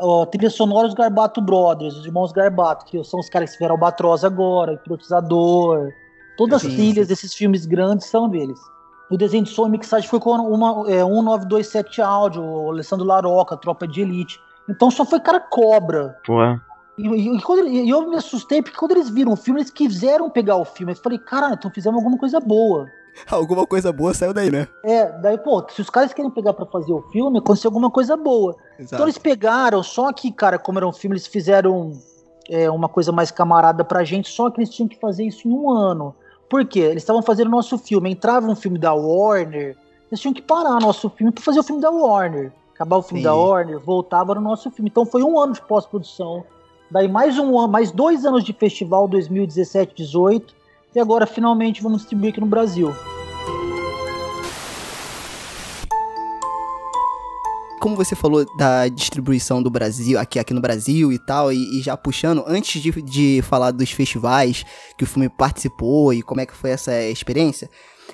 [SPEAKER 4] Ó, trilha sonora os Garbato Brothers, os irmãos Garbato, que são os caras que fizeram Albatroz agora, Hipnotizador. Todas
[SPEAKER 2] Sim,
[SPEAKER 4] as trilhas desses filmes grandes são deles. O desenho de som e mixagem foi com uma, é, 1927 áudio, o Alessandro Laroca, Tropa de Elite. Então só foi cara cobra.
[SPEAKER 3] Pô,
[SPEAKER 4] E, e- quando e eu me assustei, porque quando eles viram o filme, eles quiseram pegar o filme. Eu falei, caralho, então fizemos alguma coisa boa.
[SPEAKER 2] Alguma coisa boa saiu daí, né?
[SPEAKER 4] É, daí, pô, se os caras querem pegar pra fazer o filme, aconteceu alguma coisa boa. Então eles pegaram, só que, cara, como era um filme, eles fizeram é, uma coisa mais camarada pra gente, só que eles tinham que fazer isso em um ano. Por quê? Eles estavam fazendo nosso filme, entrava um filme da Warner, eles tinham que parar nosso filme pra fazer o filme da Warner. Acabar o filme
[SPEAKER 2] Sim.
[SPEAKER 4] da Warner, voltava no nosso filme. Então foi um ano de pós-produção. Daí mais um ano, mais dois anos de festival 2017-18. E agora finalmente vamos distribuir aqui no Brasil.
[SPEAKER 2] Como você falou da distribuição do Brasil, aqui, aqui no Brasil e tal, e, e já puxando, antes de, de falar dos festivais que o filme participou e como é que foi essa experiência,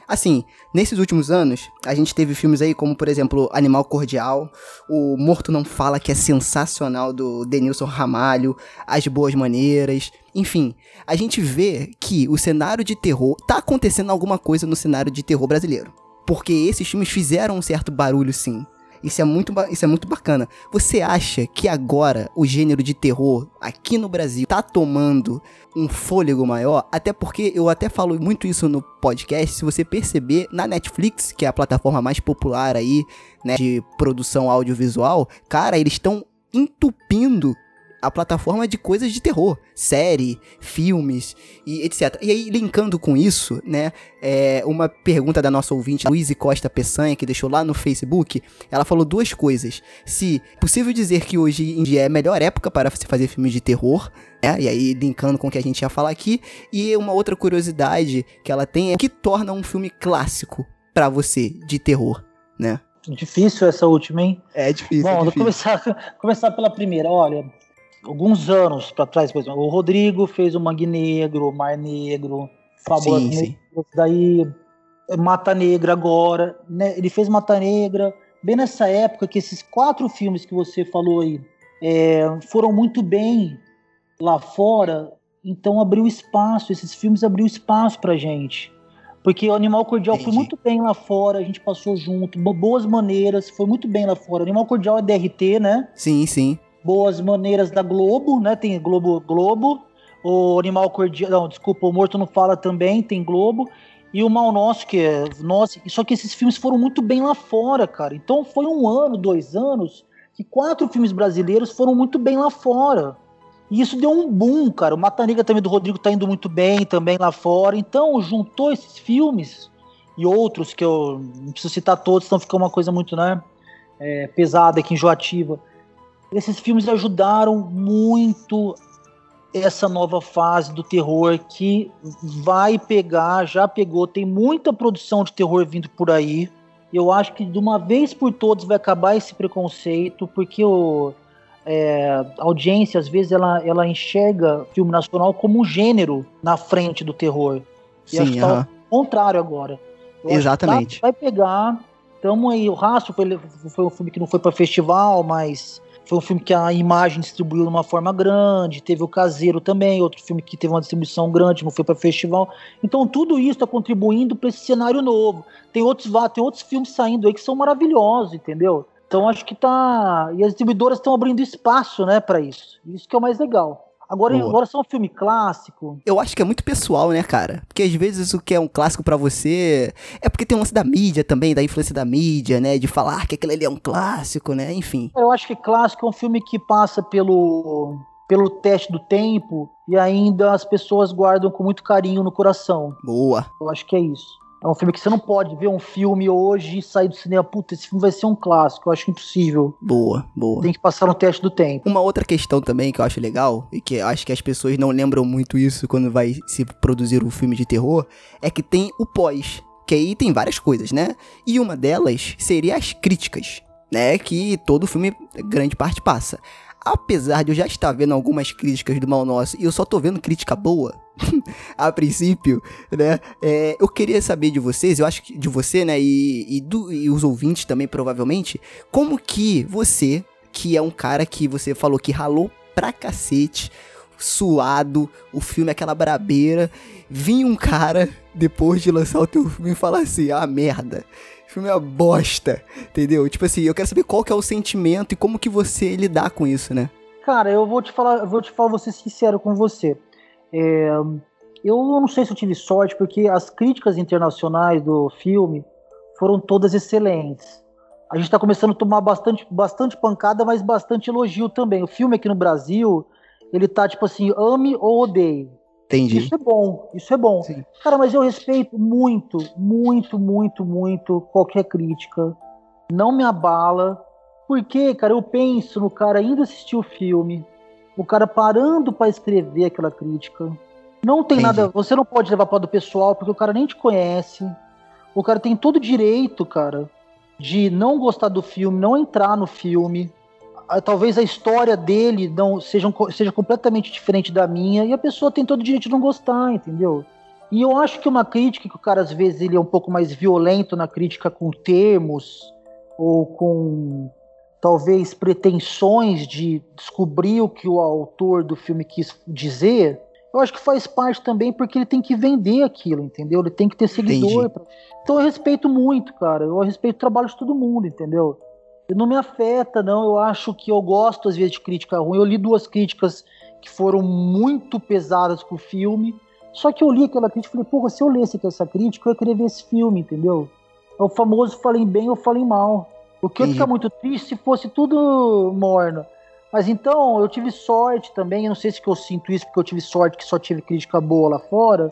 [SPEAKER 2] assim, nesses últimos anos, a gente teve filmes aí como, por exemplo, Animal Cordial, o Morto Não Fala, que é sensacional, do Denilson Ramalho, As Boas Maneiras, enfim, a gente vê que o cenário de terror, tá acontecendo alguma coisa no cenário de terror brasileiro. Porque esses filmes fizeram um certo barulho, sim. Isso é muito, isso é muito bacana. Você acha que agora o gênero de terror aqui no Brasil tá tomando um fôlego maior? Até porque eu até falo muito isso no podcast. Se você perceber, na Netflix, que é a plataforma mais popular aí, né, de produção audiovisual, cara, eles estão entupindo a plataforma de coisas de terror, série, filmes e etc. E aí, linkando com isso, né, é, uma pergunta da nossa ouvinte, Luiz Costa Peçanha, que deixou lá no Facebook, ela falou duas coisas. Se é possível dizer que hoje em dia é a melhor época para se fazer filmes de terror, né, e aí linkando com o que a gente ia falar aqui, e uma outra curiosidade que ela tem é o que torna um filme clássico pra você de terror, né?
[SPEAKER 4] Difícil essa última, hein?
[SPEAKER 2] É difícil,
[SPEAKER 4] Bom, vou começar, começar pela primeira. Olha, alguns anos pra trás, por exemplo, o Rodrigo fez o Mangue Negro, o Mar Negro,
[SPEAKER 2] sim.
[SPEAKER 4] Negras, daí é, Mata Negra agora, né? Ele fez Mata Negra, bem nessa época que esses quatro filmes que você falou aí é, foram muito bem lá fora, então abriu espaço, esses filmes abriu espaço pra gente. Porque o Animal Cordial foi
[SPEAKER 2] Entendi.
[SPEAKER 4] muito bem lá fora, a gente passou junto, bo- boas maneiras, foi muito bem lá fora. Animal Cordial é DRT, né?
[SPEAKER 2] Sim, sim.
[SPEAKER 4] Boas maneiras da Globo, né? Tem Globo Globo. O Animal Cordial, não, desculpa, o Morto não fala também, tem Globo. E o Mal Nosso, que é nossa, só que esses filmes foram muito bem lá fora, cara. Então foi um ano, dois anos, que quatro filmes brasileiros foram muito bem lá fora. E isso deu um boom, cara. O Mata Negra também do Rodrigo tá indo muito bem também lá fora. Então, juntou esses filmes e outros que eu não preciso citar todos, senão fica uma coisa muito, né, é, pesada aqui, enjoativa. Esses filmes ajudaram muito essa nova fase do terror que vai pegar, já pegou, tem muita produção de terror vindo por aí. Eu acho que de uma vez por todas vai acabar esse preconceito, porque o, é, a audiência, às vezes, ela, ela enxerga filme nacional como um gênero na frente do terror. E acho
[SPEAKER 2] Sim,
[SPEAKER 4] que tá
[SPEAKER 2] aham.
[SPEAKER 4] ao contrário agora. Eu acho que
[SPEAKER 2] Exatamente.
[SPEAKER 4] tá- vai pegar. Tamo aí, o Rastro foi, foi um filme que não foi para festival, mas foi um filme que a imagem distribuiu de uma forma grande. Teve o Caseiro também, outro filme que teve uma distribuição grande, não foi para festival. Então tudo isso está contribuindo para esse cenário novo. Tem outros, tem outros filmes saindo aí que são maravilhosos, entendeu? Então acho que tá. E as distribuidoras estão abrindo espaço, né, para isso. Isso que é o mais legal. Agora,
[SPEAKER 2] Boa.
[SPEAKER 4] agora só um filme clássico.
[SPEAKER 2] Eu acho que é muito pessoal, né, cara? Porque às vezes o que é um clássico pra você é porque tem um lance da mídia também, da influência da mídia, né? De falar que aquele ali é um clássico, né? Enfim.
[SPEAKER 4] Eu acho que clássico é um filme que passa pelo, pelo teste do tempo e ainda as pessoas guardam com muito carinho no coração.
[SPEAKER 2] Boa.
[SPEAKER 4] Eu acho que é isso. É um filme que você não pode ver um filme hoje e sair do cinema. Puta, esse filme vai ser um clássico. Eu acho impossível.
[SPEAKER 2] Boa, boa.
[SPEAKER 4] Tem que passar no teste do tempo.
[SPEAKER 2] Uma outra questão também que eu acho legal, e que acho que as pessoas não lembram muito isso quando vai se produzir um filme de terror, é que tem o pós. Que aí tem várias coisas, né? E uma delas seria as críticas, né? Que todo filme, grande parte, passa. Apesar de eu já estar vendo algumas críticas do Mal Nosso e eu só tô vendo crítica boa, a princípio, né? É, eu queria saber de vocês, eu acho que de você, né? E, e, do- e os ouvintes também, provavelmente, como que você, que é um cara que você falou que ralou pra cacete, suado, o filme é aquela brabeira. Vinha um cara, depois de lançar o teu filme, e falar assim: ah, merda. O filme é uma bosta, entendeu? Tipo assim, eu quero saber qual que é o sentimento e como que você lidar com isso, né?
[SPEAKER 4] Cara, eu vou te falar, vou te falar, vou ser sincero com você. É, eu não sei se eu tive sorte, porque as críticas internacionais do filme foram todas excelentes. A gente está começando a tomar bastante, bastante pancada, mas bastante elogio também. O filme aqui no Brasil, ele tá tipo assim, ame ou odeie.
[SPEAKER 2] Entendi.
[SPEAKER 4] Isso é bom, isso é bom.
[SPEAKER 2] Sim.
[SPEAKER 4] Cara, mas eu respeito muito, muito, muito, muito qualquer crítica. Não me abala. Porque, cara, eu penso no cara indo assistir o filme, o cara parando para escrever aquela crítica. Não tem
[SPEAKER 2] Entendi.
[SPEAKER 4] nada, você não pode levar para do pessoal, porque o cara nem te conhece. O cara tem todo o direito, cara, de não gostar do filme, não entrar no filme. Talvez a história dele não seja, seja completamente diferente da minha, e a pessoa tem todo o direito de não gostar, entendeu? E eu acho que uma crítica que o cara às vezes ele é um pouco mais violento na crítica com termos ou com talvez pretensões de descobrir o que o autor do filme quis dizer, eu acho que faz parte também porque ele tem que vender aquilo, entendeu? Ele tem que ter seguidor. pra- Então eu respeito muito, cara. Eu respeito o trabalho de todo mundo, entendeu? Não me afeta, não. Eu acho que eu gosto às vezes de crítica ruim. Eu li duas críticas que foram muito pesadas com o filme. Só que eu li aquela crítica e falei, porra, se eu lesse essa crítica, eu ia querer ver esse filme, entendeu? É o famoso falem bem ou falem mal. O que eu ia
[SPEAKER 2] Entendi.
[SPEAKER 4] ficar muito triste se fosse tudo morno. Mas então, eu tive sorte também, eu não sei se eu sinto isso porque eu tive sorte que só tive crítica boa lá fora.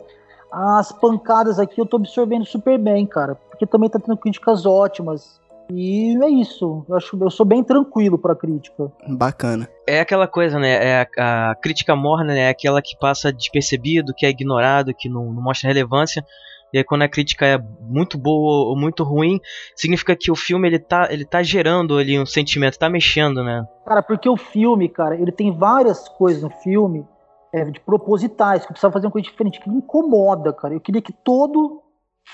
[SPEAKER 4] As pancadas aqui eu tô absorvendo super bem, cara, porque também tá tendo críticas ótimas. E é isso, eu acho eu sou bem tranquilo pra crítica.
[SPEAKER 2] Bacana.
[SPEAKER 3] É aquela coisa, né? É a, a crítica morna, né? É aquela que passa despercebido, que é ignorado, que não, não mostra relevância. E aí quando a crítica é muito boa ou muito ruim, significa que o filme ele tá, ele tá gerando ali um sentimento, tá mexendo, né?
[SPEAKER 4] Cara, porque o filme, cara, ele tem várias coisas no filme é, de propositais, que eu precisava fazer uma coisa diferente, que me incomoda, cara. Eu queria que todo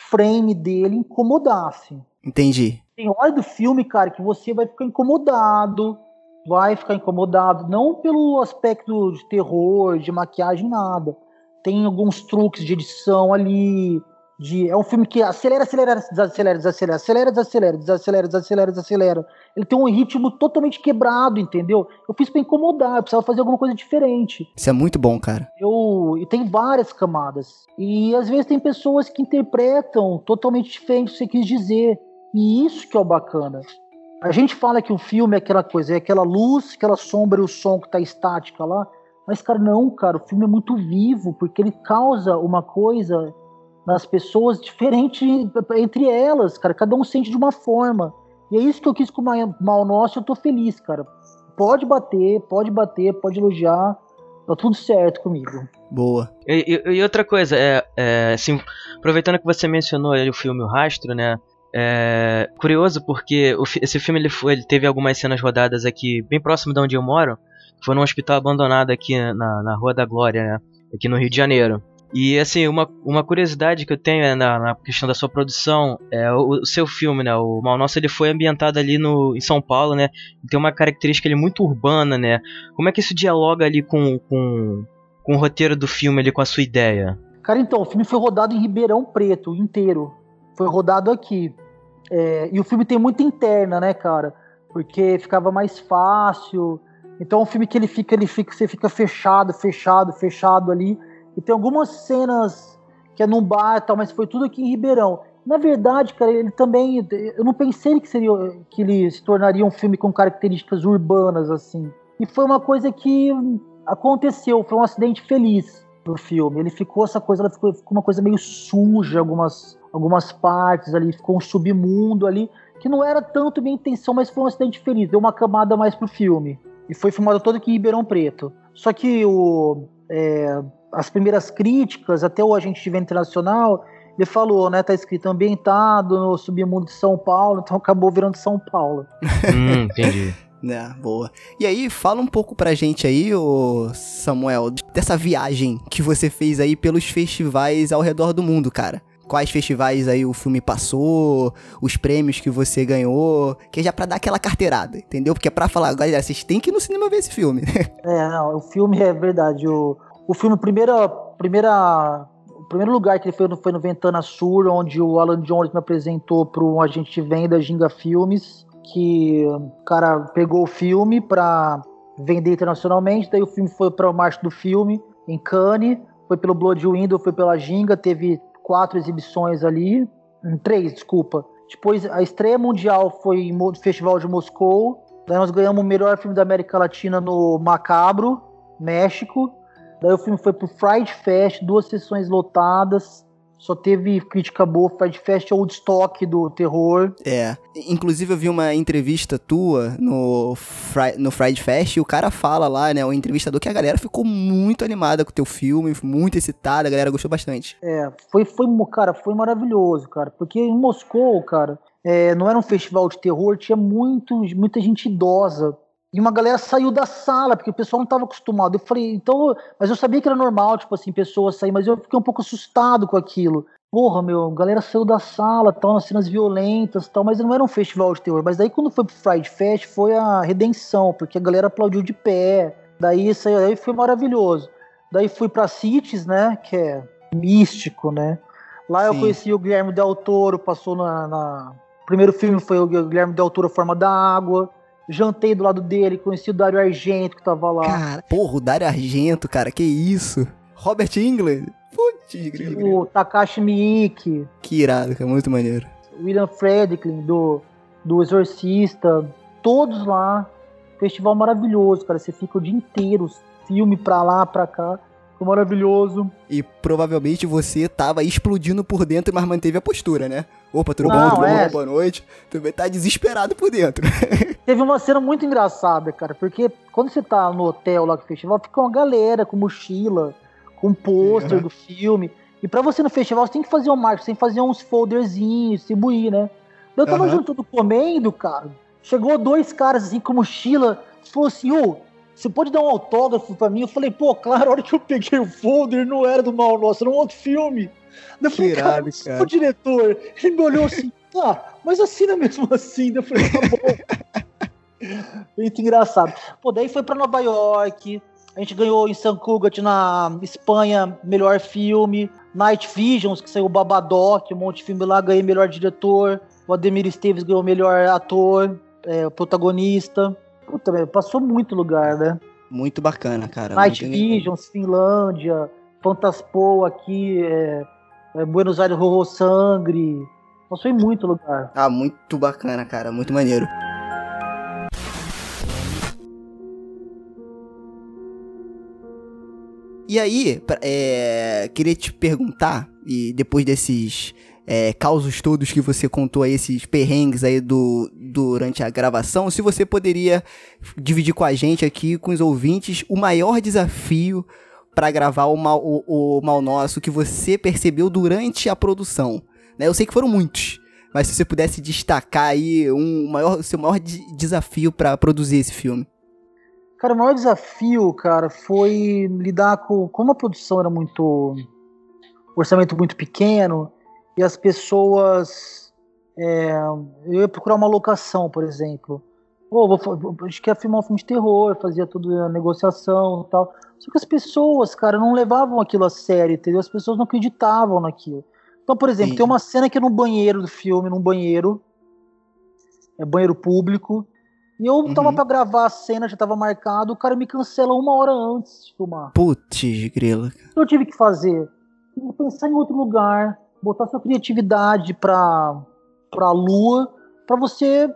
[SPEAKER 4] frame dele incomodasse.
[SPEAKER 2] Entendi.
[SPEAKER 4] Tem hora do filme, cara, que você vai ficar incomodado, vai ficar incomodado, não pelo aspecto de terror, de maquiagem, nada. Tem alguns truques de edição ali, de é um filme que acelera, acelera, desacelera, desacelera, acelera, desacelera, desacelera, desacelera, desacelera. Ele tem um ritmo totalmente quebrado, entendeu? Eu fiz pra incomodar, eu precisava fazer alguma coisa diferente.
[SPEAKER 2] Isso é muito bom, cara.
[SPEAKER 4] Eu, e tem várias camadas. E às vezes tem pessoas que interpretam totalmente diferente do que você quis dizer. E isso que é o bacana. A gente fala que o filme é aquela coisa, é aquela luz, aquela sombra e o som que tá estática lá. Mas, cara, não, cara, o filme é muito vivo, porque ele causa uma coisa nas pessoas diferente entre elas, cara. Cada um sente de uma forma. E é isso que eu quis com o Ma- Mal Nosso, eu tô feliz, cara. Pode bater, pode bater, pode elogiar. Tá tudo certo comigo.
[SPEAKER 2] Boa.
[SPEAKER 3] E, e- e outra coisa, é, é, assim, aproveitando que você mencionou ali o filme O Rastro, né? É curioso porque o esse filme ele, foi, ele teve algumas cenas rodadas aqui bem próximo de onde eu moro. Foi num hospital abandonado aqui na, na Rua da Glória, né? Aqui no Rio de Janeiro. E assim, uma, uma curiosidade que eu tenho é na, na questão da sua produção é o, o seu filme, né? O Mal Nosso ele foi ambientado ali no, em São Paulo, né? Tem uma característica ali muito urbana, né? Como é que isso dialoga ali com, com, com o roteiro do filme ali, com a sua ideia?
[SPEAKER 4] Cara, então, o filme foi rodado em Ribeirão Preto inteiro. Foi rodado aqui. É, e o filme tem muita interna, né, cara? Porque ficava mais fácil. Então, um filme que ele fica, ele fica, você fica fechado, fechado, fechado ali. E tem algumas cenas que é num bar e tal, mas foi tudo aqui em Ribeirão. Na verdade, cara, ele também. Eu não pensei que seria que ele se tornaria um filme com características urbanas, assim. E foi uma coisa que aconteceu, foi um acidente feliz pro filme. Ele ficou essa coisa, ela ficou, ficou uma coisa meio suja, algumas, algumas partes ali, ficou um submundo ali, que não era tanto minha intenção, mas foi um acidente feliz, deu uma camada mais pro filme. E foi filmado todo aqui em Ribeirão Preto. Só que o, é, as primeiras críticas, até o agente de internacional, ele falou, né, tá escrito ambientado no submundo de São Paulo, então acabou virando São Paulo.
[SPEAKER 3] Hum, entendi.
[SPEAKER 2] Né, boa. E aí, fala um pouco pra gente aí, ô Samuel, dessa viagem que você fez aí pelos festivais ao redor do mundo, cara. Quais festivais aí o filme passou, os prêmios que você ganhou, que é já pra dar aquela carteirada, entendeu? Porque é pra falar, galera, vocês têm que ir no cinema ver esse filme.
[SPEAKER 4] É, não, o filme é verdade. O, o filme, primeira, primeira, o primeiro lugar que ele foi foi no Ventana Sur, onde o Alan Jones me apresentou para um agente de venda, Ginga Filmes, que o cara pegou o filme para vender internacionalmente, daí o filme foi para o Marcha do Filme, em Cannes, foi pelo Blood Window, foi pela Ginga, teve quatro exibições ali, hum, três, desculpa. Depois a estreia mundial foi Mo- Festival de Moscou, daí nós ganhamos o melhor filme da América Latina no Macabro, México. Daí o filme foi pro Fright Fest, duas sessões lotadas. Só teve crítica boa. Fright Fest é o Woodstock do terror.
[SPEAKER 2] É. Inclusive eu vi uma entrevista tua no, Fri no Friday Fest e o cara fala lá, né, o entrevistador, que a galera ficou muito animada com o teu filme, muito excitada, a galera gostou bastante.
[SPEAKER 4] É, foi, foi, cara, foi maravilhoso, cara. Porque em Moscou, cara, é, não era um festival de terror, tinha muito, muita gente idosa. E uma galera saiu da sala, porque o pessoal não estava acostumado. Eu falei, então. Mas eu sabia que era normal, tipo assim, pessoas sair, mas eu fiquei um pouco assustado com aquilo. Porra, meu, a galera saiu da sala, tal, nas cenas violentas tal, mas não era um festival de terror. Mas daí quando foi pro Friday Fest foi a redenção, porque a galera aplaudiu de pé. Daí isso aí, foi maravilhoso. Daí fui pra Cities, né, que é místico, né. Lá eu
[SPEAKER 2] Sim.
[SPEAKER 4] conheci o Guilherme Del Toro, passou na, na- O primeiro filme foi o Guilherme Del Toro, Forma da Água. Jantei do lado dele, conheci o Dario Argento que tava lá.
[SPEAKER 2] Cara, porra, o Dario Argento, cara, que isso? Robert England? Putz.
[SPEAKER 4] O Takashi Miike,
[SPEAKER 2] Que irado, cara, muito maneiro.
[SPEAKER 4] William Friedkin do, do Exorcista, todos lá. Festival maravilhoso, cara. Você fica o dia inteiro, filme pra lá, pra cá. Foi maravilhoso.
[SPEAKER 2] E provavelmente você tava explodindo por dentro, mas manteve a postura, né? Opa, tudo
[SPEAKER 4] Não,
[SPEAKER 2] bom, tudo
[SPEAKER 4] é.
[SPEAKER 2] bom, boa noite. Também tá desesperado por dentro.
[SPEAKER 4] Teve uma cena muito engraçada, cara, porque quando você tá no hotel lá do festival, fica uma galera com mochila, com pôster
[SPEAKER 2] Uhum.
[SPEAKER 4] do filme. E pra você no festival, você tem que fazer um marketing, você tem que fazer uns folderzinhos, distribuir, né? Eu tava junto comendo, cara. Chegou dois caras assim com mochila, falou assim, ô, você pode dar um autógrafo pra mim? Eu falei, pô, claro, a hora que eu peguei o folder não era do Mal Nosso, era um outro filme. Eu falei, cara, é
[SPEAKER 2] cara.
[SPEAKER 4] o diretor. Ele me olhou assim, tá, mas assina mesmo assim. Eu falei, tá bom. Muito engraçado. Pô, daí foi pra Nova York. A gente ganhou em San Cugat, na Espanha, melhor filme. Night Visions, que saiu o Babadoc, um monte de filme lá, ganhei melhor diretor. O Ademir Esteves ganhou melhor ator, é, protagonista. Puta, velho, passou muito lugar, né?
[SPEAKER 2] Muito bacana, cara.
[SPEAKER 4] Night
[SPEAKER 2] muito
[SPEAKER 4] Visions, Finlândia, Fantaspo aqui, é, é, Buenos Aires Rorô Sangre. Passou em muito lugar.
[SPEAKER 2] Ah, muito bacana, cara. Muito maneiro. E aí, é, queria te perguntar, e depois desses é, causos todos que você contou aí, esses perrengues aí do, durante a gravação, se você poderia dividir com a gente aqui, com os ouvintes, o maior desafio para gravar o mal, o, o mal Nosso que você percebeu durante a produção. Né? Eu sei que foram muitos, mas se você pudesse destacar aí um maior, seu maior de- desafio para produzir esse filme.
[SPEAKER 4] Cara, o maior desafio, cara, foi lidar com. Como a produção era muito. orçamento muito pequeno, e as pessoas. é, eu ia procurar uma locação, por exemplo. Pô, vou, a gente quer filmar um filme de terror, fazia tudo a negociação e tal. Só que as pessoas, cara, não levavam aquilo a sério, entendeu? As pessoas não acreditavam naquilo. Então, por exemplo,
[SPEAKER 2] Entendi.
[SPEAKER 4] tem uma cena que é no banheiro do filme, num banheiro. É banheiro público. E eu tava
[SPEAKER 2] Uhum.
[SPEAKER 4] pra gravar a cena, já tava marcado, o cara me cancela uma hora antes de filmar.
[SPEAKER 2] Putz, grilo.
[SPEAKER 4] O que eu tive que fazer? Tive que pensar em outro lugar, botar sua criatividade pra, pra lua, pra você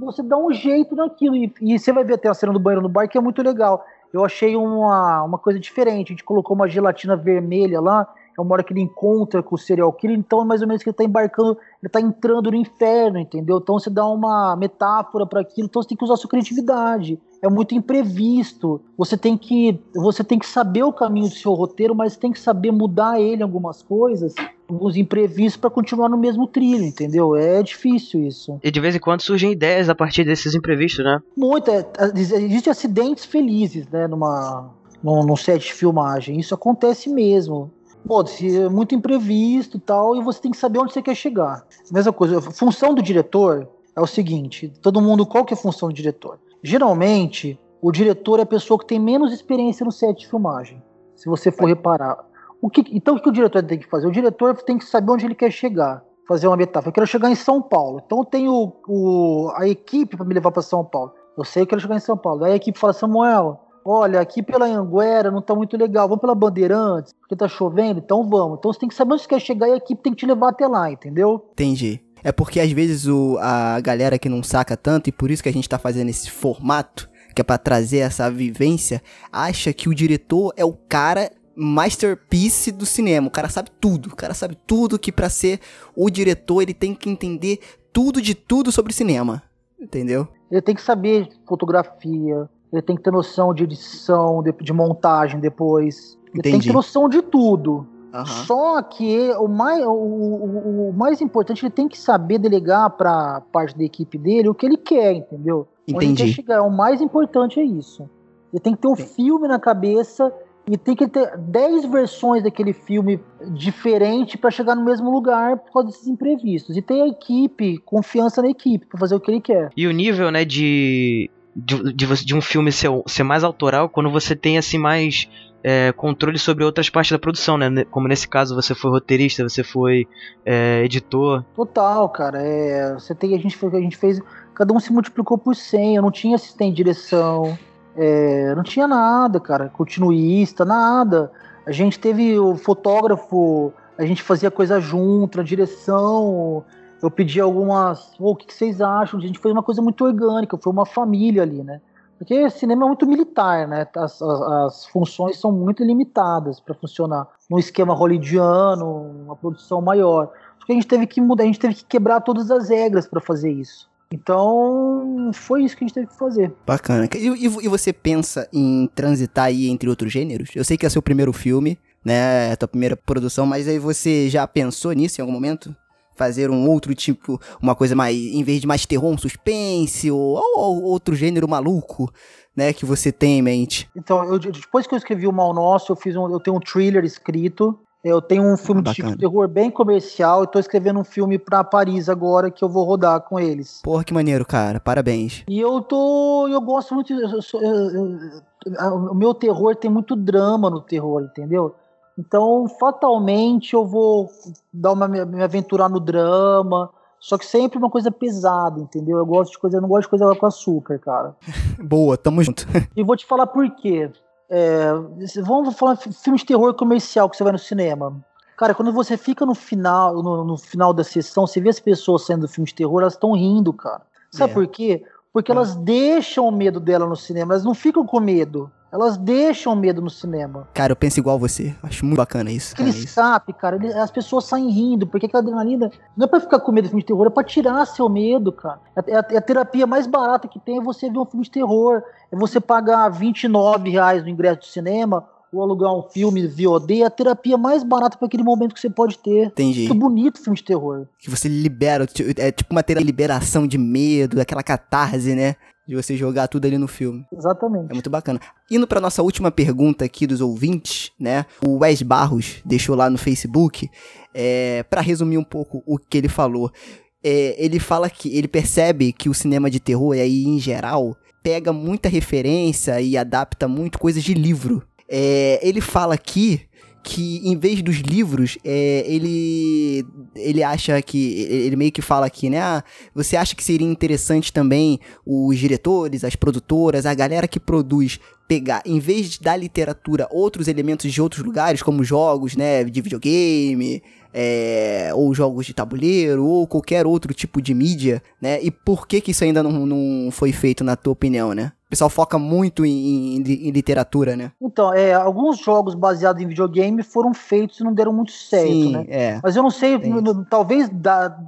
[SPEAKER 4] você dar um jeito naquilo. E, e você vai ver até a cena do banheiro no bar, que é muito legal. Eu achei uma, uma coisa diferente. A gente colocou uma gelatina vermelha lá. É uma hora que ele encontra com o serial killer, então é mais ou menos que ele tá embarcando, ele tá entrando no inferno, entendeu? Então você dá uma metáfora para aquilo, então você tem que usar sua criatividade. É muito imprevisto. Você tem que você tem que saber o caminho do seu roteiro, mas tem que saber mudar ele algumas coisas, alguns imprevistos para continuar no mesmo trilho, entendeu? É difícil isso.
[SPEAKER 3] E de vez em quando surgem ideias a partir desses imprevistos, né?
[SPEAKER 4] Muito, é, existem acidentes felizes, né, numa num, num set de filmagem. Isso acontece mesmo. Pô, se é muito imprevisto tal, e você tem que saber onde você quer chegar. Mesma coisa, função do diretor é o seguinte: todo mundo, qual que é a função do diretor? Geralmente, o diretor é a pessoa que tem menos experiência no set de filmagem. Se você for reparar. O que, então, o que o diretor tem que fazer? O diretor tem que saber onde ele quer chegar. Fazer uma metáfora. Eu quero chegar em São Paulo. Então, eu tenho o, a equipe para me levar para São Paulo. Eu sei que eu quero chegar em São Paulo. Aí a equipe fala: Samuel, olha, aqui pela Anguera não tá muito legal. Vamos pela Bandeirantes, porque tá chovendo. Então, vamos. Então, você tem que saber onde você quer chegar e a equipe tem que te levar até lá, entendeu?
[SPEAKER 2] Entendi. É porque às vezes o, a galera que não saca tanto, e por isso que a gente tá fazendo esse formato, que é pra trazer essa vivência, acha que o diretor é o cara masterpiece do cinema. O cara sabe tudo. O cara sabe tudo que pra ser o diretor ele tem que entender tudo de tudo sobre cinema. Entendeu?
[SPEAKER 4] Ele tem que saber fotografia, ele tem que ter noção de edição, de, de montagem depois. Ele tem que ter noção de tudo.
[SPEAKER 2] Aham.
[SPEAKER 4] Só que o mais, o, o- o mais importante, ele tem que saber delegar para parte da equipe dele o que ele quer, entendeu? Onde ele
[SPEAKER 2] Entendi.
[SPEAKER 4] quer chegar. O mais importante é isso. Ele tem que ter um filme na cabeça e tem que ter 10 versões daquele filme diferente para chegar no mesmo lugar por causa desses imprevistos. E ter a equipe, confiança na equipe para fazer o que ele quer.
[SPEAKER 3] E o nível, né, de. De, de, de um filme ser, ser mais autoral quando você tem assim mais é, controle sobre outras partes da produção, né? Como nesse caso você foi roteirista, você foi é, editor.
[SPEAKER 4] Total, cara. É, você tem, a gente, a gente fez. Cada um se multiplicou por 100. Eu não tinha assistente de direção. é, não tinha nada, cara. Continuista, nada. A gente teve o fotógrafo. A gente fazia coisa junto, a direção. Eu pedi algumas. "Ô, o que, vocês acham? A gente fez uma coisa muito orgânica. Foi uma família ali, né? Porque cinema é muito militar, né? As, as- as funções são muito limitadas para funcionar num esquema hollywoodiano, uma produção maior. Só que a gente teve que mudar, a gente teve que quebrar todas as regras para fazer isso. Então, foi isso que a gente teve que fazer.
[SPEAKER 2] Bacana. E, e- e você pensa em transitar aí entre outros gêneros? Eu sei que é seu primeiro filme, né? É a tua primeira produção, mas aí você já pensou nisso em algum momento? Fazer um outro tipo, uma coisa mais, em vez de mais terror, um suspense, ou, ou- ou outro gênero maluco, né, que você tem em mente.
[SPEAKER 4] Então, eu- depois que eu escrevi o Mal Nosso, eu fiz um, eu tenho um thriller escrito. Eu tenho um filme
[SPEAKER 2] Ah,
[SPEAKER 4] de terror bem comercial. e tô escrevendo um filme para Paris agora que eu vou rodar com eles.
[SPEAKER 2] Porra, que maneiro, cara. Parabéns.
[SPEAKER 4] E eu tô. Eu gosto muito. eu sou- eu- eu- eu- o meu terror tem muito drama no terror, entendeu? Então, fatalmente, eu vou dar uma, me aventurar no drama. Só que sempre uma coisa pesada, entendeu? Eu gosto de coisa, eu não gosto de coisa com açúcar, cara.
[SPEAKER 2] Boa, tamo junto.
[SPEAKER 4] E vou te falar por quê. É, vamos falar de filme de terror comercial que você vai no cinema. Cara, quando você fica no final, no, no final da sessão, você vê as pessoas saindo do filme de terror, elas estão rindo, cara. Sabe
[SPEAKER 2] É.
[SPEAKER 4] por quê? Porque
[SPEAKER 2] É.
[SPEAKER 4] elas deixam o medo dela no cinema, elas não ficam com medo. Elas deixam o medo no cinema.
[SPEAKER 2] Cara, eu penso igual você. Acho muito bacana isso.
[SPEAKER 4] Aquele
[SPEAKER 2] Cara, isso.
[SPEAKER 4] escape, cara, ele- as pessoas saem rindo, porque aquela adrenalina não é pra ficar com medo do filme de terror, é pra tirar seu medo, cara. É a, é a terapia mais barata que tem é você ver um filme de terror. É você pagar 29 reais no ingresso do cinema ou alugar um filme VOD, é a terapia mais barata para aquele momento que você pode ter.
[SPEAKER 2] Entendi.
[SPEAKER 4] Muito bonito filme de terror.
[SPEAKER 2] Que você libera, é tipo uma terapia de liberação de medo, aquela catarse, né? De você jogar tudo ali no filme. É
[SPEAKER 4] Exatamente.
[SPEAKER 2] muito bacana. Indo pra nossa última pergunta aqui dos ouvintes, né? O Wes Barros deixou lá no Facebook, é, para resumir um pouco o que ele falou. É, ele fala que ele percebe que o cinema de terror, e aí em geral, pega muita referência e adapta muito coisas de livro. É, ele fala aqui que em vez dos livros, é, ele ele acha que ele meio que fala aqui, né? Ah, você acha que seria interessante também os diretores, as produtoras, a galera que produz pegar, em vez de da literatura, outros elementos de outros lugares, como jogos, né, de videogame, é, ou jogos de tabuleiro, ou qualquer outro tipo de mídia, né? E por que que isso ainda não, não foi feito, na tua opinião, né? O pessoal foca muito em, em, em literatura, né?
[SPEAKER 4] Então, é, alguns jogos baseados em videogame foram feitos e não deram muito certo,
[SPEAKER 2] Sim,
[SPEAKER 4] né?
[SPEAKER 2] é.
[SPEAKER 4] Mas eu não sei,
[SPEAKER 2] Tem
[SPEAKER 4] talvez dá-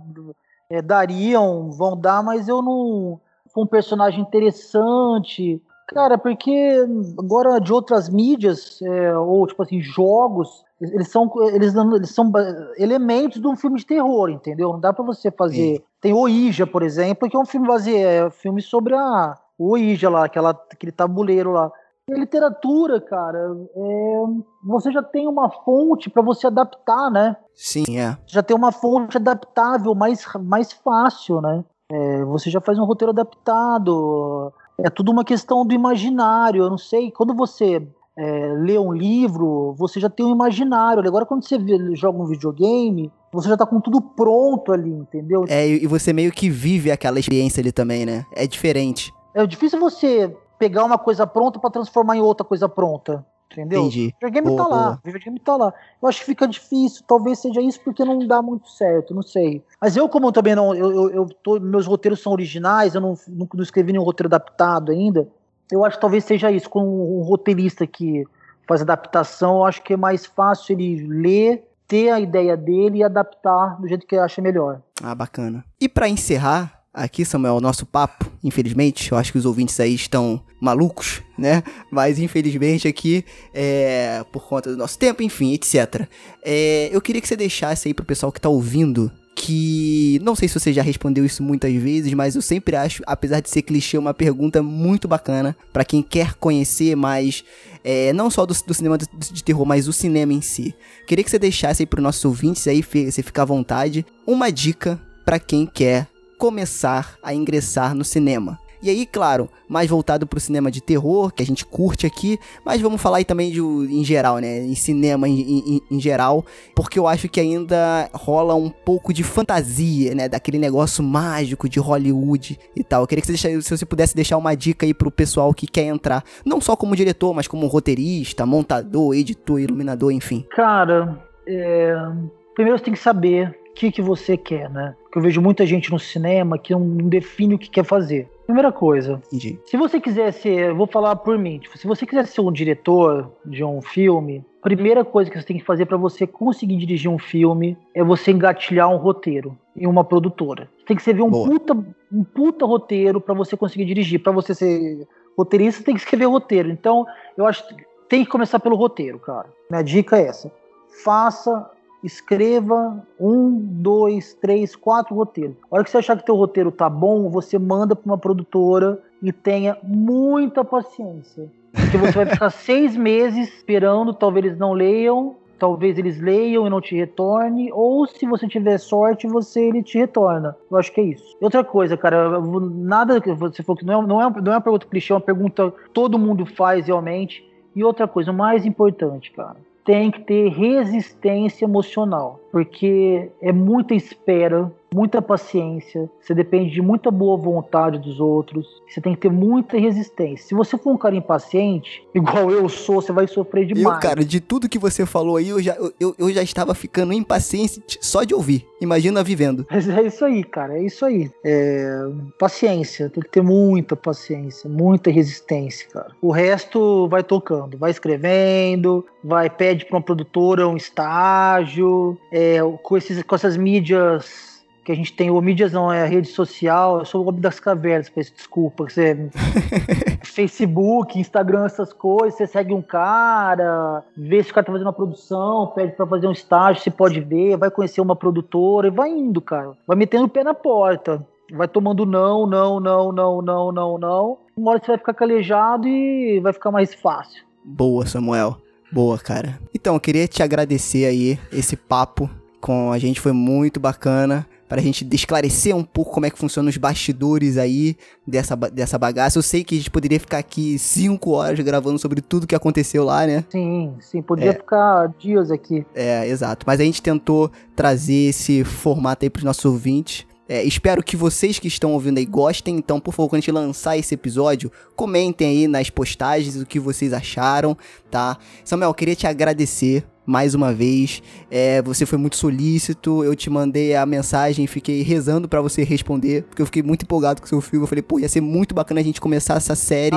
[SPEAKER 4] é, dariam, vão dar, mas eu não. Foi um personagem interessante. Cara, porque agora de outras mídias, é, ou tipo assim, jogos, eles são, eles, eles são elementos de um filme de terror, entendeu? Não dá pra você fazer. Tem o Ouija, por exemplo, que é um filme baseado, é um filme sobre a o Ouija lá, aquela, aquele tabuleiro lá. E a literatura, cara, é, você já tem uma fonte para você adaptar, né?
[SPEAKER 2] Sim, é.
[SPEAKER 4] Já tem uma fonte adaptável mais, mais fácil, né? É, você já faz um roteiro adaptado. É tudo uma questão do imaginário. Eu não sei. Quando você é, lê um livro, você já tem um imaginário. Agora, quando você vê, joga um videogame, você já tá com tudo pronto ali, entendeu?
[SPEAKER 2] É, e você meio que vive aquela experiência ali também, né? É diferente.
[SPEAKER 4] É difícil você pegar uma coisa pronta para transformar em outra coisa pronta. Entendeu?
[SPEAKER 2] Entendi.
[SPEAKER 4] O videogame
[SPEAKER 2] Boa,
[SPEAKER 4] tá lá,
[SPEAKER 2] boa.
[SPEAKER 4] o videogame tá lá. Eu acho que fica difícil, talvez seja isso porque não dá muito certo, não sei. Mas eu, como eu também não, eu, eu, eu tô- meus roteiros são originais, eu não, não, não escrevi nenhum roteiro adaptado ainda. Eu acho que talvez seja isso, com um roteirista que faz adaptação, eu acho que é mais fácil ele ler, ter a ideia dele e adaptar do jeito que ele acha melhor.
[SPEAKER 2] Ah, bacana. E pra encerrar aqui, Samuel, o nosso papo, infelizmente, eu acho que os ouvintes aí estão malucos, né? Mas infelizmente aqui, é, por conta do nosso tempo, enfim, etc. É, eu queria que você deixasse aí pro pessoal que tá ouvindo que não sei se você já respondeu isso muitas vezes, mas eu sempre acho, apesar de ser clichê, uma pergunta muito bacana pra quem quer conhecer mais, é, não só do, do cinema de, de terror, mas o cinema em si. Queria que você deixasse aí pros nossos ouvintes aí, você fica à vontade, uma dica pra quem quer começar a ingressar no cinema. E aí, claro, mais voltado pro cinema de terror, que a gente curte aqui, mas vamos falar aí também de, em geral, né? Em cinema em, em- em geral, porque eu acho que ainda rola um pouco de fantasia, né? Daquele negócio mágico de Hollywood e tal. Eu queria que você deixasse, se você pudesse deixar uma dica aí pro pessoal que quer entrar, não só como diretor, mas como roteirista, montador, editor, iluminador, enfim.
[SPEAKER 4] Cara, é, primeiro você tem que saber o que, que você quer, né? Porque eu vejo muita gente no cinema que não define o que quer fazer. Primeira coisa,
[SPEAKER 2] Entendi.
[SPEAKER 4] se você quiser ser, vou falar por mim, tipo, se você quiser ser um diretor de um filme, primeira coisa que você tem que fazer para você conseguir dirigir um filme é você engatilhar um roteiro em uma produtora. Você tem que escrever um
[SPEAKER 2] Boa.
[SPEAKER 4] puta, um puta roteiro para você conseguir dirigir. Para você ser roteirista, você tem que escrever roteiro. Então, eu acho que tem que começar pelo roteiro, cara. Minha dica é essa. Faça, escreva um, dois, três, quatro roteiros. A hora que você achar que teu roteiro tá bom, você manda para uma produtora e tenha muita paciência. Porque você vai ficar seis meses esperando, talvez eles não leiam, talvez eles leiam e não te retorne, ou se você tiver sorte, você ele te retorna. Eu acho que é isso. Outra coisa, cara, nada que você falou que não é, não é, não é uma pergunta clichê, é uma pergunta que todo mundo faz realmente. E outra coisa, o mais importante, cara, tem que ter resistência emocional, porque é muita espera, muita paciência, você depende de muita boa vontade dos outros, você tem que ter muita resistência. Se você for um cara impaciente, igual eu sou, você vai sofrer demais.
[SPEAKER 2] Eu, cara, de tudo que você falou aí, eu já, eu, eu já estava ficando impaciente só de ouvir. Imagina vivendo.
[SPEAKER 4] Mas é isso aí, cara, é isso aí. É, paciência, tem que ter muita paciência, muita resistência, cara. O resto vai tocando, vai escrevendo, vai pede para uma produtora um estágio, é, com, esses, com essas mídias que a gente tem, ou mídias não, é rede social, eu sou o homem das cavernas, peço desculpa, você Facebook, Instagram, essas coisas, você segue um cara, vê se o cara tá fazendo uma produção, pede pra fazer um estágio, você pode ver, vai conhecer uma produtora e vai indo, cara. Vai metendo o pé na porta. Vai tomando não, não, não, não, não, não, não. Uma hora você vai ficar calejado e vai ficar mais fácil.
[SPEAKER 2] Boa, Samuel. Boa, cara. Então, eu queria te agradecer aí esse papo com a gente, foi muito bacana. Pra gente esclarecer um pouco como é que funcionam os bastidores aí dessa, dessa bagaça. Eu sei que a gente poderia ficar aqui cinco horas gravando sobre tudo que aconteceu lá, né?
[SPEAKER 4] Sim, sim, poderia
[SPEAKER 2] É.
[SPEAKER 4] ficar dias aqui.
[SPEAKER 2] É, exato. Mas a gente tentou trazer esse formato aí pros nossos ouvintes. É, espero que vocês que estão ouvindo aí gostem. Então, por favor, quando a gente lançar esse episódio, comentem aí nas postagens o que vocês acharam, tá? Samuel, eu queria te agradecer mais uma vez. É, você foi muito solícito. Eu te mandei a mensagem fiquei rezando pra você responder, porque eu fiquei muito empolgado com o seu filme. Eu falei, pô, ia ser muito bacana a gente começar essa série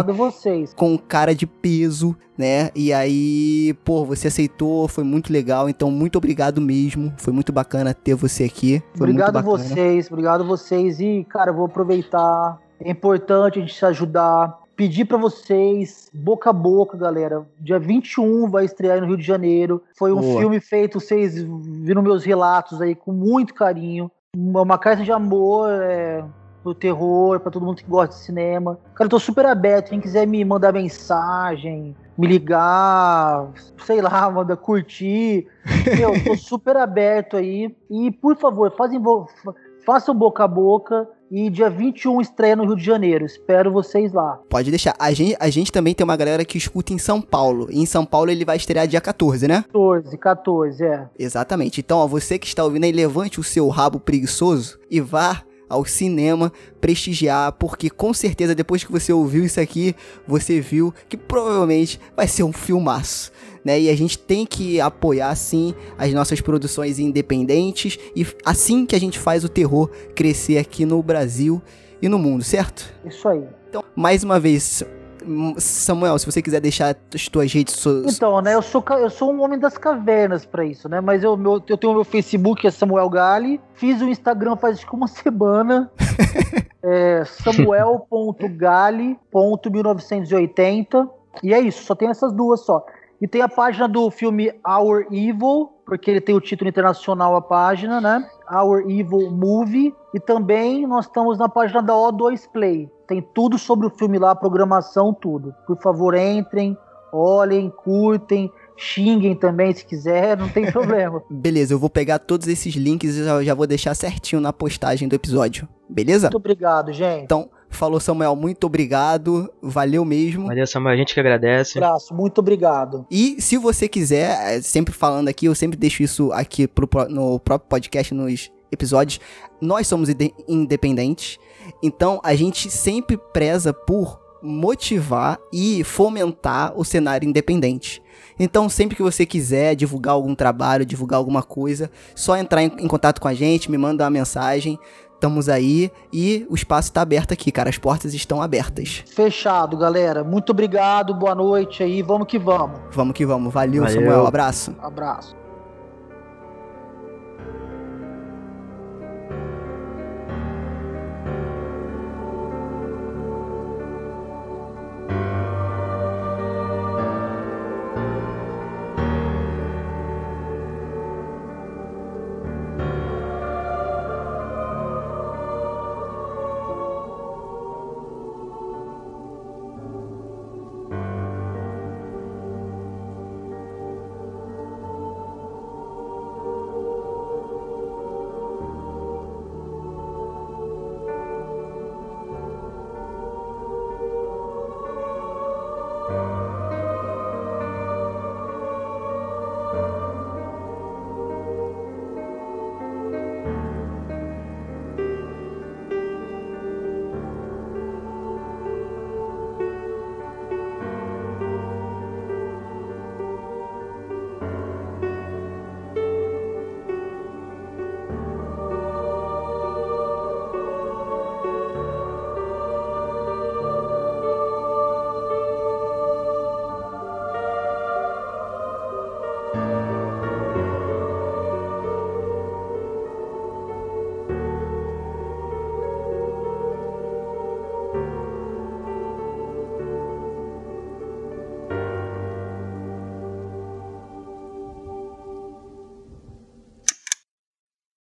[SPEAKER 2] com cara de peso, né? E aí, pô, você aceitou, foi muito legal. Então, muito obrigado mesmo. Foi muito bacana ter você aqui. Foi
[SPEAKER 4] Obrigado vocês, obrigado vocês. E, cara, eu vou aproveitar. É importante a gente se ajudar. Pedir pra vocês, boca a boca, galera. Dia 21 vai estrear no Rio de Janeiro. Foi um
[SPEAKER 2] Boa.
[SPEAKER 4] filme feito, vocês viram meus relatos aí com muito carinho. Uma, carta de amor. é, pro terror, pra todo mundo que gosta de cinema. Cara, eu tô super aberto. Quem quiser me mandar mensagem, me ligar, sei lá, manda curtir. Meu, tô super aberto aí. E, por favor, fazem, façam boca a boca. E dia 21 estreia no Rio de Janeiro. Espero vocês lá.
[SPEAKER 2] Pode deixar. A gente, a gente também tem uma galera que escuta em São Paulo. E em São Paulo ele vai estrear dia 14, né?
[SPEAKER 4] 14, 14, é.
[SPEAKER 2] Exatamente. Então, ó, você que está ouvindo aí, levante o seu rabo preguiçoso e vá ao cinema prestigiar, porque com certeza depois que você ouviu isso aqui, você viu que provavelmente vai ser um filmaço. Né? E a gente tem que apoiar sim as nossas produções independentes e assim que a gente faz o terror crescer aqui no Brasil e no mundo, certo?
[SPEAKER 4] Isso aí.
[SPEAKER 2] Então, mais uma vez, Samuel, se você quiser deixar as tuas redes sociais.
[SPEAKER 4] Então, né, eu sou, eu sou um homem das cavernas para isso, né? Mas eu, meu, eu tenho o meu Facebook, é Samuel Gali. Fiz o Instagram faz acho que uma semana. é samuel.gali.1980. E é isso, só tem essas duas só. E tem a página do filme Our Evil, porque ele tem o título internacional a página, né? Our Evil Movie. E também nós estamos na página da O2 Play. Tem tudo sobre o filme lá, programação, tudo. Por favor, entrem, olhem, curtem, xinguem também se quiser, não tem problema.
[SPEAKER 2] Beleza, eu vou pegar todos esses links e já, já vou deixar certinho na postagem do episódio. Beleza?
[SPEAKER 4] Muito obrigado, gente.
[SPEAKER 2] Então, Falou, Samuel, muito obrigado. Valeu mesmo.
[SPEAKER 3] Valeu, Samuel. A gente que agradece.
[SPEAKER 4] Um abraço, muito obrigado.
[SPEAKER 2] E se você quiser, é, sempre falando aqui, eu sempre deixo isso aqui pro, no próprio podcast, nos episódios. Nós somos independentes, então a gente sempre preza por motivar e fomentar o cenário independente. Então, sempre que você quiser divulgar algum trabalho, divulgar alguma coisa, só entrar em, em contato com a gente, me manda uma mensagem. Estamos aí e o espaço está aberto aqui, cara. As portas estão abertas.
[SPEAKER 4] Fechado, galera. Muito obrigado, boa noite aí. Vamos que vamos.
[SPEAKER 2] Vamos que vamos. Valeu, Valeu. Samuel. Abraço.
[SPEAKER 4] Abraço.